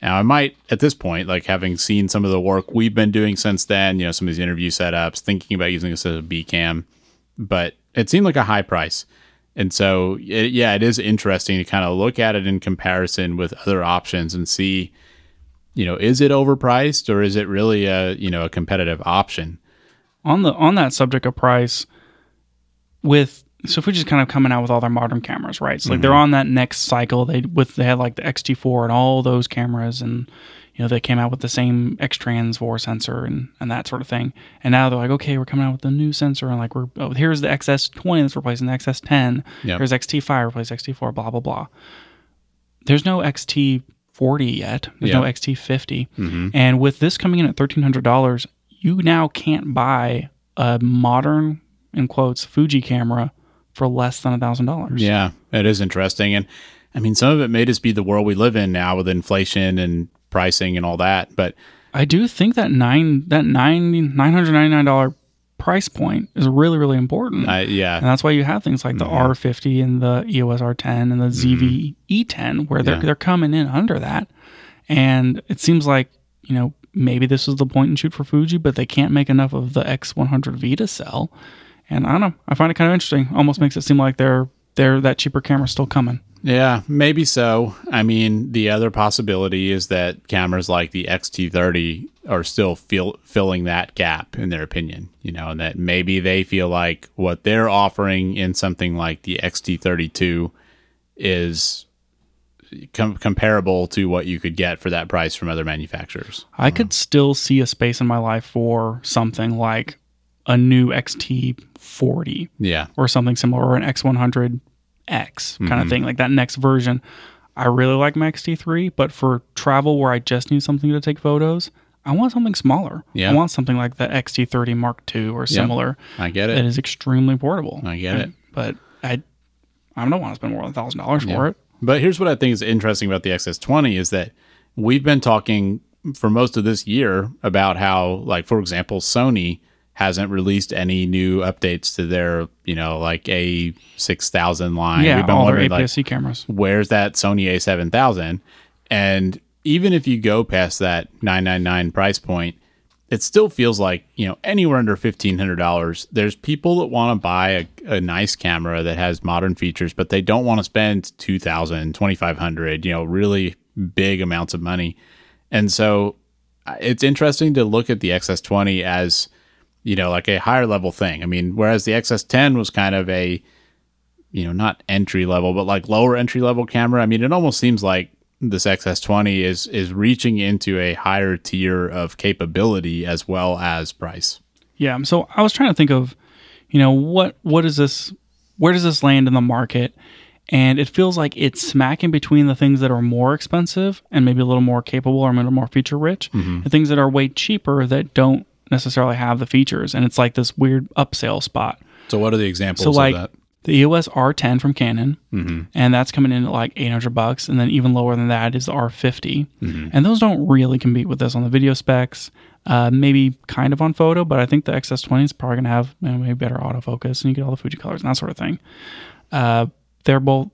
B: Now, I might, at this point, like having seen some of the work we've been doing since then, you know, some of these interview setups, thinking about using this as a B cam, but it seemed like a high price. And so, it, yeah, it is interesting to kind of look at it in comparison with other options and see, you know, is it overpriced or is it really a, you know, a competitive option?
A: On the on that subject of price, with so Fuji's kind of coming out with all their modern cameras, right? So like they're mm-hmm. on that next cycle. They with they had like the XT4 and all those cameras, and you know they came out with the same X-Trans 4 sensor and and that sort of thing. And now they're like, okay, we're coming out with the new sensor, and like we're oh, here's the XS20 that's replacing the XS10.
B: Yep.
A: Here's XT5 replace XT4. Blah blah blah. There's no XT40 yet. There's no XT50. Mm-hmm. And with this coming in at thirteen hundred dollars, you now can't buy a modern in quotes Fuji camera for less than a thousand dollars.
B: Yeah, it is interesting. And I mean, some of it may just be the world we live in now with inflation and pricing and all that. But
A: I do think that nine that nine nine hundred ninety nine dollar price point is really really important.
B: I, yeah,
A: and that's why you have things like the
B: Mm-hmm.
A: R50 and the E EOS R10 and the ZV E10 where they're
B: Yeah.
A: they're coming in under that. And it seems like, you know, maybe this is the point and shoot for Fuji, but they can't make enough of the X100V to sell. And I don't know. I find it kind of interesting. Almost makes it seem like they're they're that cheaper camera's still coming.
B: Yeah, maybe so. I mean, the other possibility is that cameras like the XT30 are still feel, filling that gap, in their opinion. You know, and that maybe they feel like what they're offering in something like the XT32 is com- comparable to what you could get for that price from other manufacturers.
A: I hmm. could still see a space in my life for something like a new XT40
B: Yeah,
A: or something similar or an X100X kind
B: Mm-hmm.
A: of thing, like that next version. I really like my XT3, but for travel where I just need something to take photos, I want something smaller.
B: Yeah.
A: I want something like the XT30 Mark II or similar
B: I get
A: it.
B: it.
A: is extremely portable.
B: I get it.
A: But I, I don't want to spend more than thousand dollars for it.
B: But here's what I think is interesting about the XS20 is that we've been talking for most of this year about how, like, for example, Sony hasn't released any new updates to their, you know, like a six thousand line.
A: Yeah,
B: We've been
A: all their
B: wondering, like,
A: APS-C cameras.
B: where's that Sony A7000? And even if you go past that 999 price point, it still feels like, you know, anywhere under $1,500, there's people that want to buy a, a nice camera that has modern features, but they don't want to spend 2000 2500 you know, really big amounts of money. And so uh, it's interesting to look at the XS20 as, you know, like a higher level thing. I mean, whereas the XS10 was kind of a, you know, not entry level, but like lower entry level camera. I mean, it almost seems like this XS20 is is reaching into a higher tier of capability as well as price.
A: Yeah. So I was trying to think of, you know, what what is this? Where does this land in the market? And it feels like it's smacking between the things that are more expensive and maybe a little more capable or a little more feature rich, mm-hmm. and things that are way cheaper that don't necessarily have the features. And it's like this weird upsell spot.
B: So, what are the examples
A: So like
B: of that?
A: the EOS R10 from Canon, and that's coming in at like 800 bucks, and then even lower than that is the R50, and those don't really compete with this on the video specs. Uh, maybe kind of on photo, but I think the XS20 is probably gonna have you know, maybe better autofocus, and you get all the Fuji colors and that sort of thing. Uh, they're both.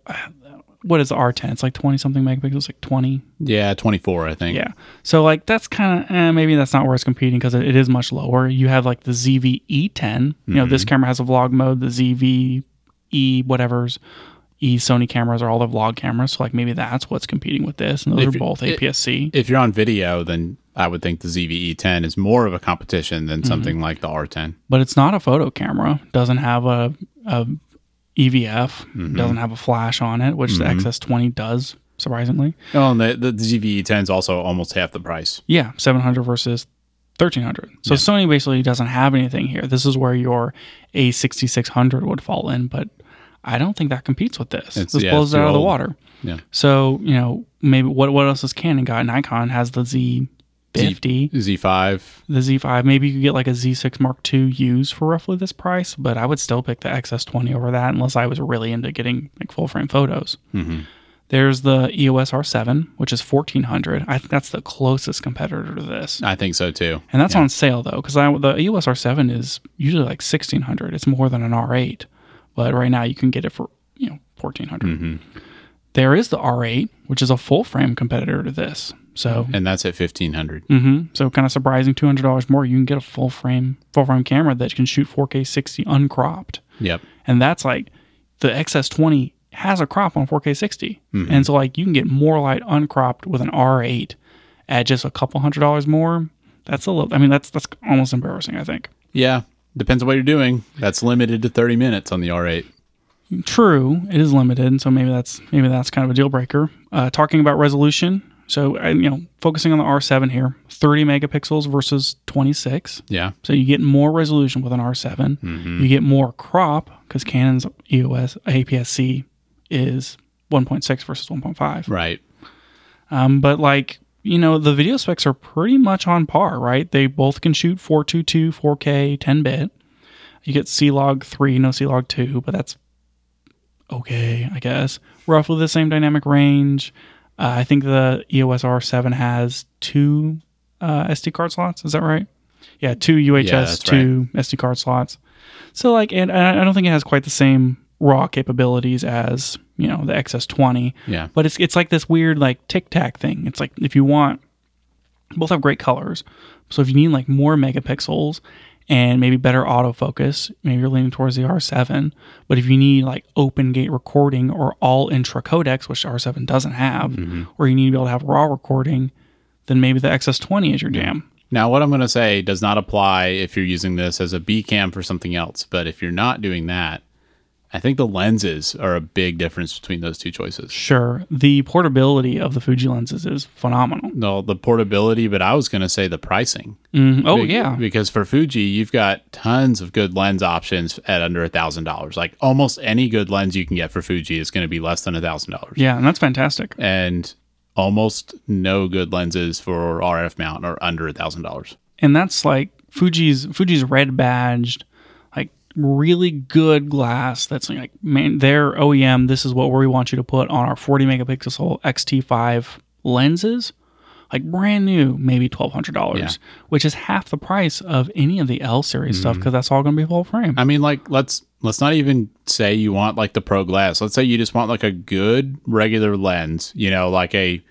A: What is the R10? It's like 20 something megapixels, like 20.
B: Yeah, 24, I think.
A: Yeah. So like that's kind of eh, maybe that's not where it's competing because it, it is much lower. You have like the ZV-E10. You know, this camera has a vlog mode. The ZV-E whatever's E Sony cameras are all the vlog cameras. So like maybe that's what's competing with this, and those
B: If
A: are both APS-C.
B: If you're on video, then I would think the ZVE 10 is more of a competition
A: Mm-hmm.
B: than something like the R10.
A: but it's not a photo camera. Doesn't have a, a EVF. Mm-hmm. Doesn't have a flash on it, which the mm-hmm. XS20 does. Surprisingly,
B: Oh, and the, the ZVE 10 is also almost half the price.
A: yeah, 700 versus 1300. So Sony basically doesn't have anything here. This is where your A6600 would fall in, but I don't think that competes with this.
B: It's-
A: this
B: yeah,
A: blows it out of the water.
B: Yeah.
A: So you know maybe what what else has Canon got? Nikon has the Z50,
B: Z5.
A: the Z5. Maybe you could get like a Z6 Mark II used for roughly this price, but I would still pick the XS20 over that unless I was really into getting like full frame photos.
B: Mm-hmm.
A: There's the EOS R7, which is 1400. I think that's the closest competitor to this.
B: I think so too.
A: And that's on sale though, because the EOS R7 is usually like 1600. It's more than an R8, but right now you can get it for you know 1400. There is the R8, which is a full frame competitor to this. So,
B: And that's at 1500.
A: hmm so kind of surprising, two hundred dollars more. You can get a full frame full frame camera that can shoot 4K 60 uncropped,
B: Yep.
A: and that's like the XS20 has a crop on 4K 60, and so like you can get more light uncropped with an R8 at just a couple hundred dollars more. That's a little. I mean, that's that's almost embarrassing. I think.
B: Yeah. Depends on what you're doing. That's limited to 30 minutes on the R8.
A: True, it is limited, and so maybe that's maybe that's kind of a deal breaker. Uh, talking about resolution, so you know, focusing on the R7 here, 30 megapixels versus 26.
B: Yeah.
A: So you get more resolution with an R7. You get more crop because Canon's EOS APS-C is 1.6 versus 1.5.
B: Right.
A: Um, but like you know, the video specs are pretty much on par, right? They both can shoot 422, 4K, 10 bit. You get C log three, no C log two, but that's okay, I guess. Roughly the same dynamic range. Uh, I think the EOS R7 has two uh, SD card slots. Is that right? Yeah, two UHS,
B: that's
A: two SD card slots. So like, and I I don't think it has quite the same raw capabilities as you know the XS20.
B: Yeah.
A: But it's it's like this weird like tic tac thing. It's like if you want, both have great colors. So if you need like more megapixels and maybe better autofocus, maybe you're leaning towards the R7. But if you need like open gate recording or all intra codecs, which R7 doesn't have, mm-hmm. or you need to be able to have raw recording, then maybe the XS20 is your jam.
B: Now, what I'm going to say does not apply if you're using this as a B cam for something else. But if you're not doing that, I think the lenses are a big difference between those two choices.
A: Sure, the portability of the Fuji lenses is phenomenal.
B: No, the portability, but I was going to say the pricing.
A: Mhm. Oh
B: Be-
A: yeah,
B: Because for Fuji, you've got tons of good lens options at under a thousand dollars. Like almost any good lens you can get for Fuji is going to be less than a thousand dollars.
A: yeah, and that's fantastic.
B: And almost no good lenses for RF mount are under a thousand dollars.
A: and that's like Fuji's Fuji's red badged, really good glass. That's like man, their OEM. This is what we want you to put on our 40 megapixel XT5 lenses, like brand new, maybe twelve hundred dollars,
B: Yeah.
A: which is half the price of any of the L series stuff mm-hmm. because that's all going to be full frame.
B: I mean, like let's let's not even say you want like the pro glass. Let's say you just want like a good regular lens. You know, like a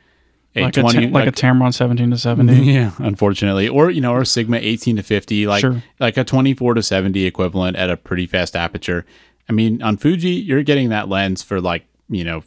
B: a
A: like
B: twenty
A: a ta- like, a Tamron 17 to 70. <laughs>
B: yeah, unfortunately, or you know, or a Sigma eighteen to fifty, like
A: Sure.
B: like a twenty four to seventy equivalent at a pretty fast aperture. I mean, on Fuji, you're getting that lens for like you know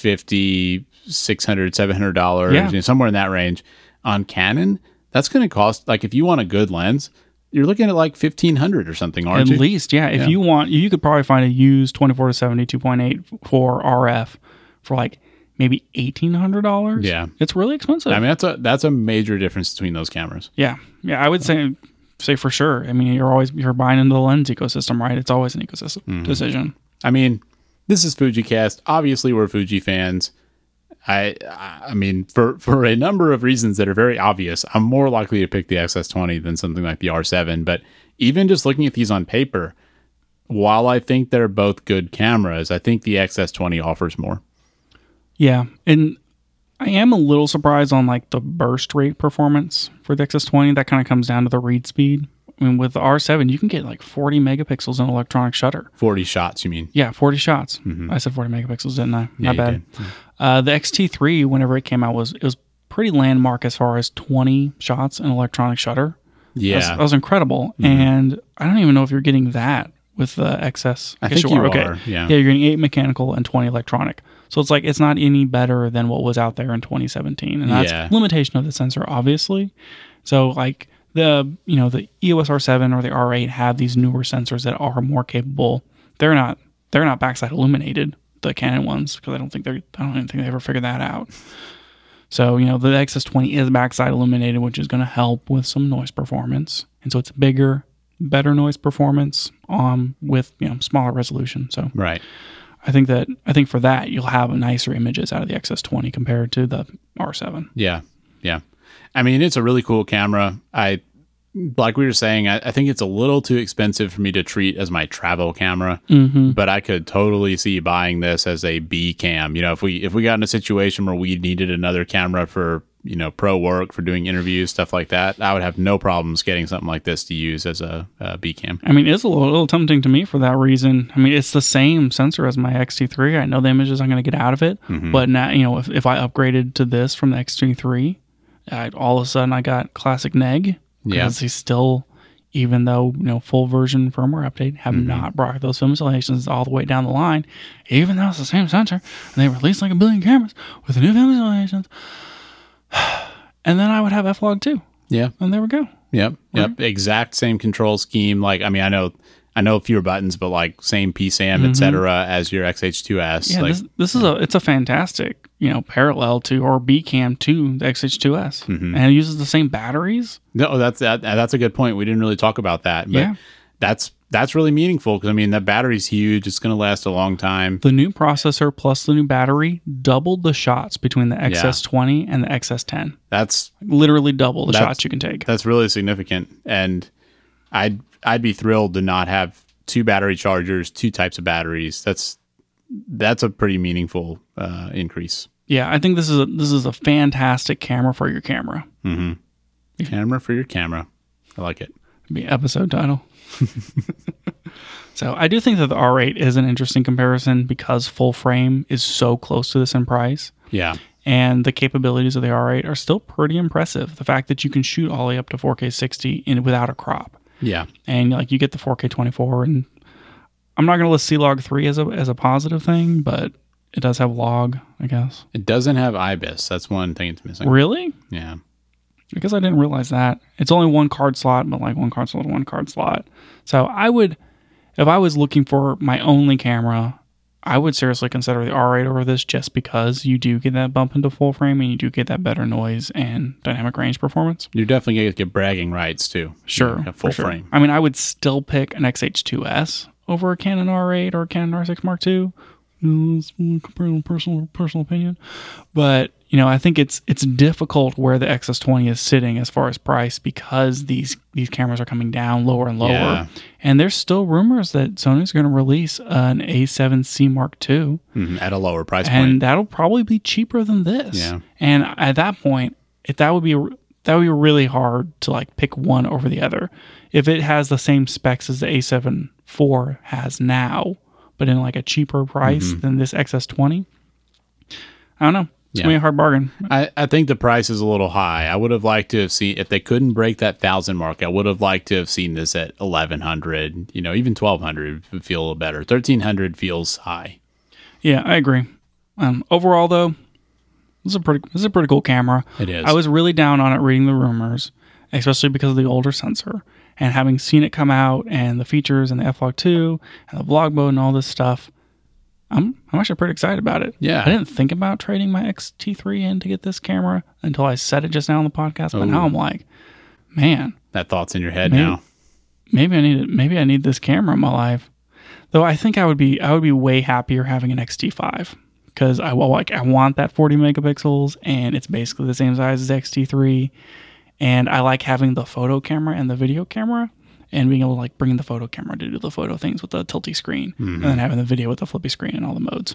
B: 550 600 700 dollars
A: Yeah.
B: you know, somewhere in that range on canon that's going to cost like if you want a good lens you're looking at like 1500 or something aren't
A: At
B: you
A: least, yeah. If
B: Yeah.
A: you want, you could probably find a used 24 to 70 2.8 for RF for like maybe $1,800.
B: Yeah.
A: It's really expensive.
B: i mean that's a that's a major difference between those cameras
A: Yeah, yeah, I would say say for sure. I mean, you're always you're buying into the lens ecosystem, right? It's always an ecosystem
B: Mm-hmm.
A: decision.
B: I mean, this is FujiCast. Obviously, we're Fuji fans. I, I mean, for for a number of reasons that are very obvious, I'm more likely to pick the XS20 than something like the R7. But even just looking at these on paper, while I think they're both good cameras, I think the XS20 offers more.
A: Yeah, and I am a little surprised on like the burst rate performance for the XS20. That kind of comes down to the read speed. I mean, with the R7, you can get like 40 megapixels in electronic shutter.
B: 40 shots, you mean?
A: Yeah, 40 shots. I said 40 megapixels, didn't I?
B: Mm-hmm. Yeah,
A: Not bad.
B: did.
A: Uh, the XT3, whenever it came out, was it was pretty landmark as far as 20 shots in electronic shutter. That was-
B: Yeah. Mm-hmm.
A: that was incredible. And I don't even know if you're getting that with the XS.
B: I
A: guess
B: think you are, Okay. yeah.
A: yeah, you're getting eight mechanical and 20 electronic. So it's like it's not any better than what was out there in 2017, and that's
B: Yeah.
A: limitation of the sensor, obviously. So like the you know the EOS R7 or the R8 have these newer sensors that are more capable. They're not they're not backside illuminated the Canon ones because I don't think they're I don't even think they ever figured that out. So, you know, the XS20 is backside illuminated, which is going to help with some noise performance. And so it's bigger, better noise performance um, with, you know, smaller resolution. So
B: Right.
A: I think that, I think for that, you'll have nicer images out of the XS20 compared to the R7.
B: Yeah. Yeah. I mean, it's a really cool camera. I, like we were saying, I, I think it's a little too expensive for me to treat as my travel camera,
A: Mm-hmm.
B: but I could totally see buying this as a B cam. You know, if we, if we got in a situation where we needed another camera for, you know, pro work, for doing interviews, stuff like that, I would have no problems getting something like this to use as a, a B cam.
A: I mean, it's a little, little tempting to me for that reason. I mean, it's the same sensor as my XT3. I know the images I'm going to get out of it, mm-hmm. but now, you know, if, if I upgraded to this from the XT3, I, all of a sudden I got classic neg
B: Yeah.
A: because they still, even though you know full version firmware update, have mm-hmm. not brought those film simulations all the way down the line. Even though it's the same sensor, and they released like a billion cameras with the new film simulations, and then I would have F-Log 2,
B: Yeah.
A: and there we go.
B: Yep. Yep. Exact same control scheme. Like, I mean, I know, I know fewer buttons, but like same PSAM, et cetera, as your XH2S.
A: Yeah,
B: like,
A: this, this is a it's a fantastic you know parallel to or B cam to the XH2S,
B: Mm-hmm.
A: and it uses the same batteries.
B: no, that's that. That's a good point. We didn't really talk about that, but
A: Yeah.
B: that's that's really meaningful because I mean that battery's huge. It's going to last a long time.
A: The new processor plus the new battery doubled the shots between the XS20 and the XS10.
B: That's
A: Literally double the shots you can take.
B: that's really significant, and I'd I'd be thrilled to not have two battery chargers, two types of batteries. That's that's a pretty meaningful uh, increase.
A: Yeah, I think this is a this is a fantastic camera for your camera.
B: Camera for your camera. I like it.
A: Be episode title. <laughs> so I do think that the R8 is an interesting comparison because full frame is so close to this in price.
B: Yeah.
A: and the capabilities of the R8 are still pretty impressive. The fact that you can shoot all the way up to 4K 60 in without a crop,
B: Yeah.
A: and like you get the 4K 24, and I'm not going to list C-Log 3 as a as a positive thing, but it does have log, I guess.
B: It doesn't have IBIS. That's one thing it's missing.
A: Really?
B: Yeah.
A: I guess I didn't realize that. It's only one card slot, but like one card slot, one card slot. So I would, if I was looking for my only camera, I would seriously consider the R8 over this just because you do get that bump into full frame and you do get that better noise and dynamic range performance.
B: You're definitely to get bragging rights too.
A: Sure,
B: You full
A: sure.
B: frame.
A: I mean, I would still pick an XH2S over a Canon R8 or a Canon R6 Mark II. Mm, it's my Personal, personal, personal opinion, but you know, I think it's it's difficult where the XS20 is sitting as far as price because these these cameras are coming down lower and lower,
B: Yeah.
A: and there's still rumors that Sony's going to release an A7C Mark II
B: Mhm, At a lower price
A: and
B: point.
A: that'll probably be cheaper than this.
B: Yeah.
A: And at that point, if that would be that would be really hard to like pick one over the other. If it has the same specs as the A7 IV has now, but in like a cheaper price than this XS20, I don't know. It's gonna be a hard bargain.
B: I, I think the price is a little high. I would have liked to have seen if they couldn't break that thousand mark. I would have liked to have seen this at eleven hundred. You know, even twelve hundred would feel a little better. Thirteen hundred feels high.
A: Yeah, I agree. Um, overall, though, this is a pretty this is a pretty cool camera.
B: It is.
A: I was really down on it reading the rumors, especially because of the older sensor and having seen it come out and the features and the F-Log 2 and the vlog mode and all this stuff. I'm I'm actually pretty excited about it.
B: Yeah.
A: I didn't think about trading my XT3 in to get this camera until I said it just now on the podcast. But now I'm like, man,
B: That thought's in your head
A: Maybe-
B: now.
A: maybe I need. Maybe I need this camera in my life. Though I think I would be I would be way happier having an XT5 because I well, like I want that 40 megapixels and it's basically the same size as XT3, and I like having the photo camera and the video camera. And being able to like bring in the photo camera to do the photo things with the tilty screen, and then having the video with the flippy screen and all the modes.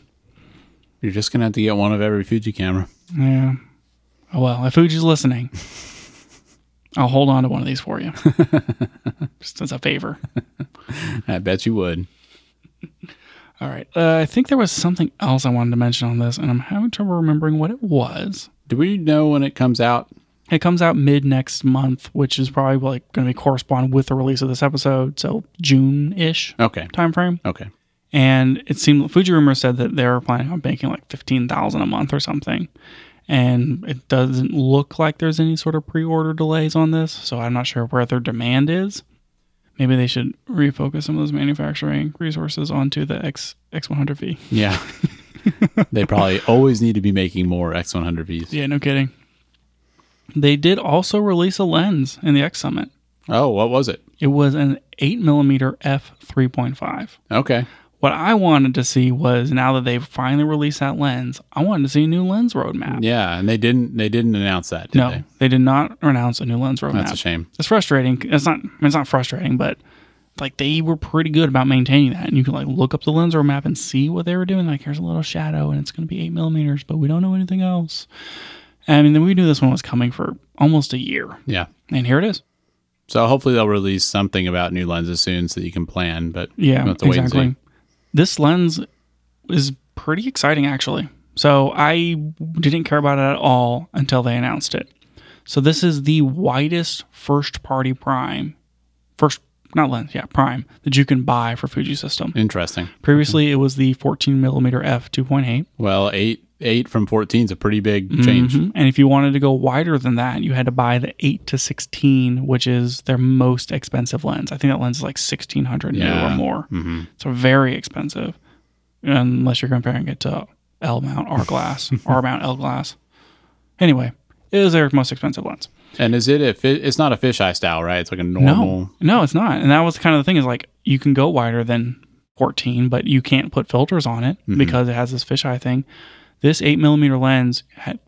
B: You're just gonna have to get one of every Fuji camera.
A: Yeah. Oh well, if Fuji's listening, <laughs> I'll hold on to one of these for you, <laughs> just as a favor.
B: I bet you would.
A: All right. Uh, I think there was something else I wanted to mention on this, and I'm having trouble remembering what it was.
B: Do we know when it comes out?
A: It comes out mid next month, which is probably like going to be correspond with the release of this episode, so June ish
B: Okay.
A: time frame.
B: Okay.
A: And it seemed Fuji Rumor said that they were planning on making like fifteen thousand a month or something, and it doesn't look like there's any sort of pre-order delays on this. So I'm not sure where their demand is. Maybe they should refocus some of those manufacturing resources onto the X X100V.
B: Yeah. <laughs> they probably always need to be making more X100Vs.
A: Yeah, no kidding. They did also release a lens in the X Summit.
B: Oh, what was it?
A: It was an 8mm f 3.5.
B: Okay.
A: What I wanted to see was now that they've finally released that lens, I wanted to see a new lens roadmap.
B: Yeah, and they didn't they didn't announce that, did
A: no,
B: they?
A: they? did not announce a new lens roadmap.
B: That's a shame.
A: It's frustrating. It's not. I mean, it's not frustrating, but like they were pretty good about maintaining that, and you can like look up the lens roadmap and see what they were doing. Like here's a little shadow, and it's going to be eight millimeters, but we don't know anything else. I mean, then we knew this one was coming for almost a year,
B: Yeah.
A: and here it is.
B: So hopefully they'll release something about new lenses soon so that you can plan, but
A: Yeah,
B: we'll have to wait and
A: exactly. This lens is pretty exciting, actually. So I didn't care about it at all until they announced it. So this is the widest first-party prime, first not lens, yeah, prime that you can buy for Fuji System.
B: Interesting.
A: Previously, it was the 14 millimeter f 2.8,
B: Well, eight eight from fourteen is a pretty big change.
A: Mhm. and if you wanted to go wider than that, you had to buy the 8 to 16, which is their most expensive lens. I think that lens is like 1600 new
B: Yeah.
A: or more.
B: hmm
A: So very expensive, unless you're comparing it to L mount R glass, <laughs> R mount L glass. Anyway, it is their most expensive lens.
B: And is it a fi- it's not a fisheye style, right? It's like a normal.
A: No, no, it's not. And that was kind of the thing is like you can go wider than 14, but you can't put filters on it because it has this fisheye thing. This eight millimeter lens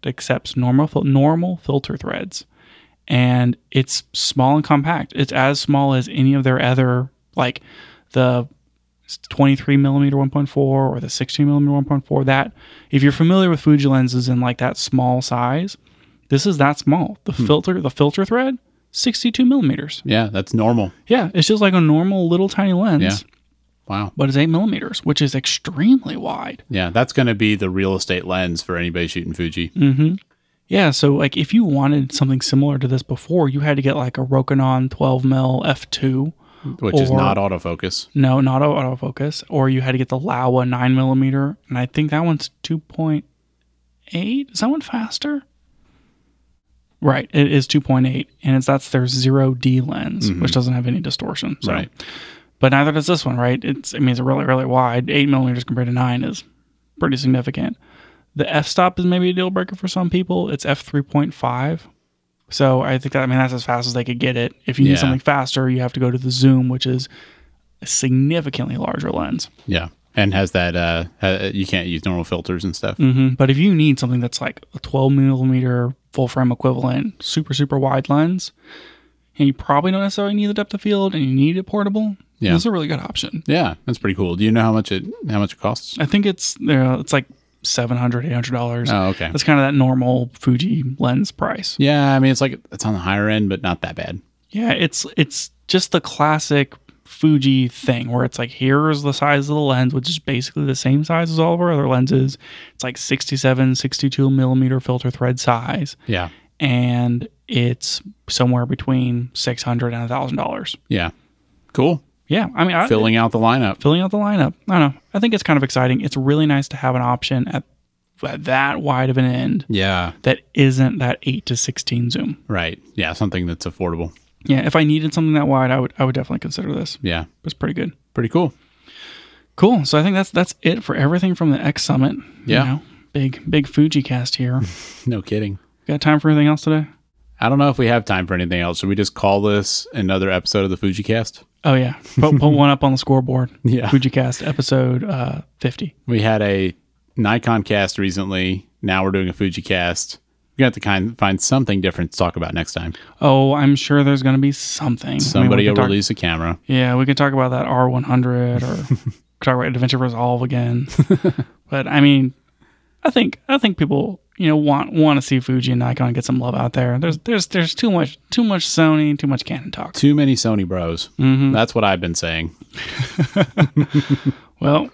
A: accepts normal normal filter threads, and it's small and compact. It's as small as any of their other like the 23 millimeter 1.4 or the 16 millimeter 1.4. That if you're familiar with Fuji lenses in like that small size, this is that small. The hmm. filter the filter thread 62 millimeters.
B: Yeah, that's normal.
A: Yeah, it's just like a normal little tiny lens,
B: Yeah. Wow.
A: but it's eight millimeters, which is extremely wide.
B: Yeah, that's going to be the real estate lens for anybody shooting Fuji.
A: Mm-hmm. Yeah, so like if you wanted something similar to this before, you had to get like a Rokinon 12 mil f2.
B: which is not autofocus.
A: No, not autofocus. Or you had to get the Laowa 9 millimeter, and I think that one's 2.8. Is that one faster? Right, it is 2.8, and it's that's their zero D lens, which doesn't have any distortion. So.
B: Right.
A: But neither does this one, right? It's I mean it's really really wide. Eight millimeters compared to nine is pretty significant. The f stop is maybe a deal breaker for some people. It's f three point five. So I think that I mean that's as fast as they could get it. If you
B: Yeah.
A: need something faster, you have to go to the zoom, which is a significantly larger lens.
B: Yeah. And has that, uh, you can't use normal filters and stuff.
A: hmm But if you need something that's like a 12 millimeter full frame equivalent, super, super wide lens, and you probably don't necessarily need the depth of field and you need it portable,
B: Yeah.
A: is a really good option.
B: Yeah, that's pretty cool. Do you know how much it, how much it costs?
A: I think it's uh, it's like 700 $800.
B: Oh, okay.
A: That's kind of that normal Fuji lens price.
B: Yeah, I mean, it's like, it's on the higher end, but not that bad.
A: Yeah, it's it's just the classic Fuji thing where it's like here's the size of the lens, which is basically the same size as all of our other lenses. It's like 67, 62 millimeter filter thread size,
B: Yeah.
A: And it's somewhere between six hundred and a thousand dollars.
B: Yeah. Cool.
A: Yeah, I mean, I,
B: Filling out the lineup.
A: filling out the lineup. I don't know. I think it's kind of exciting. It's really nice to have an option at, at that wide of an end
B: Yeah.
A: that isn't that eight to sixteen zoom.
B: Right. Yeah. Something that's affordable.
A: Yeah, if I needed something that wide, I would I would definitely consider this.
B: Yeah.
A: It's pretty good.
B: Pretty cool.
A: Cool. So I think that's that's it for everything from the X Summit. You
B: Yeah.
A: know, big big Fuji cast here. <laughs>
B: No kidding.
A: Got time for anything else today?
B: I don't know if we have time for anything else. Should we just call this another episode of the FujiCast?
A: Oh yeah, put, put one up on the scoreboard. <laughs>
B: Yeah.
A: FujiCast episode uh, fifty.
B: We had a Nikon cast recently. Now we're doing a FujiCast. We're gonna have to kind find something different to talk about next time.
A: Oh, I'm sure there's going to be something. I mean,
B: Somebody will
A: talk-
B: release a camera.
A: Yeah, we could talk about that R100 or <laughs> talk about Adventure Resolve again. <laughs> but I mean, I think I think people you know want want to see Fuji and Nikon get some love out there. There's there's there's too much too much Sony, too much Canon talk.
B: Too many Sony bros.
A: Mm-hmm.
B: That's what I've been saying. <laughs>
A: Well,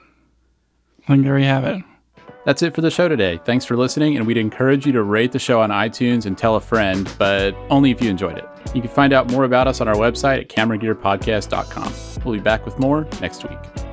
A: I think there you have it.
B: That's it for the show today. Thanks for listening, and we'd encourage you to rate the show on iTunes and tell a friend, but only if you enjoyed it. You can find out more about us on our website at cameragearpodcast.com. We'll be back with more next week.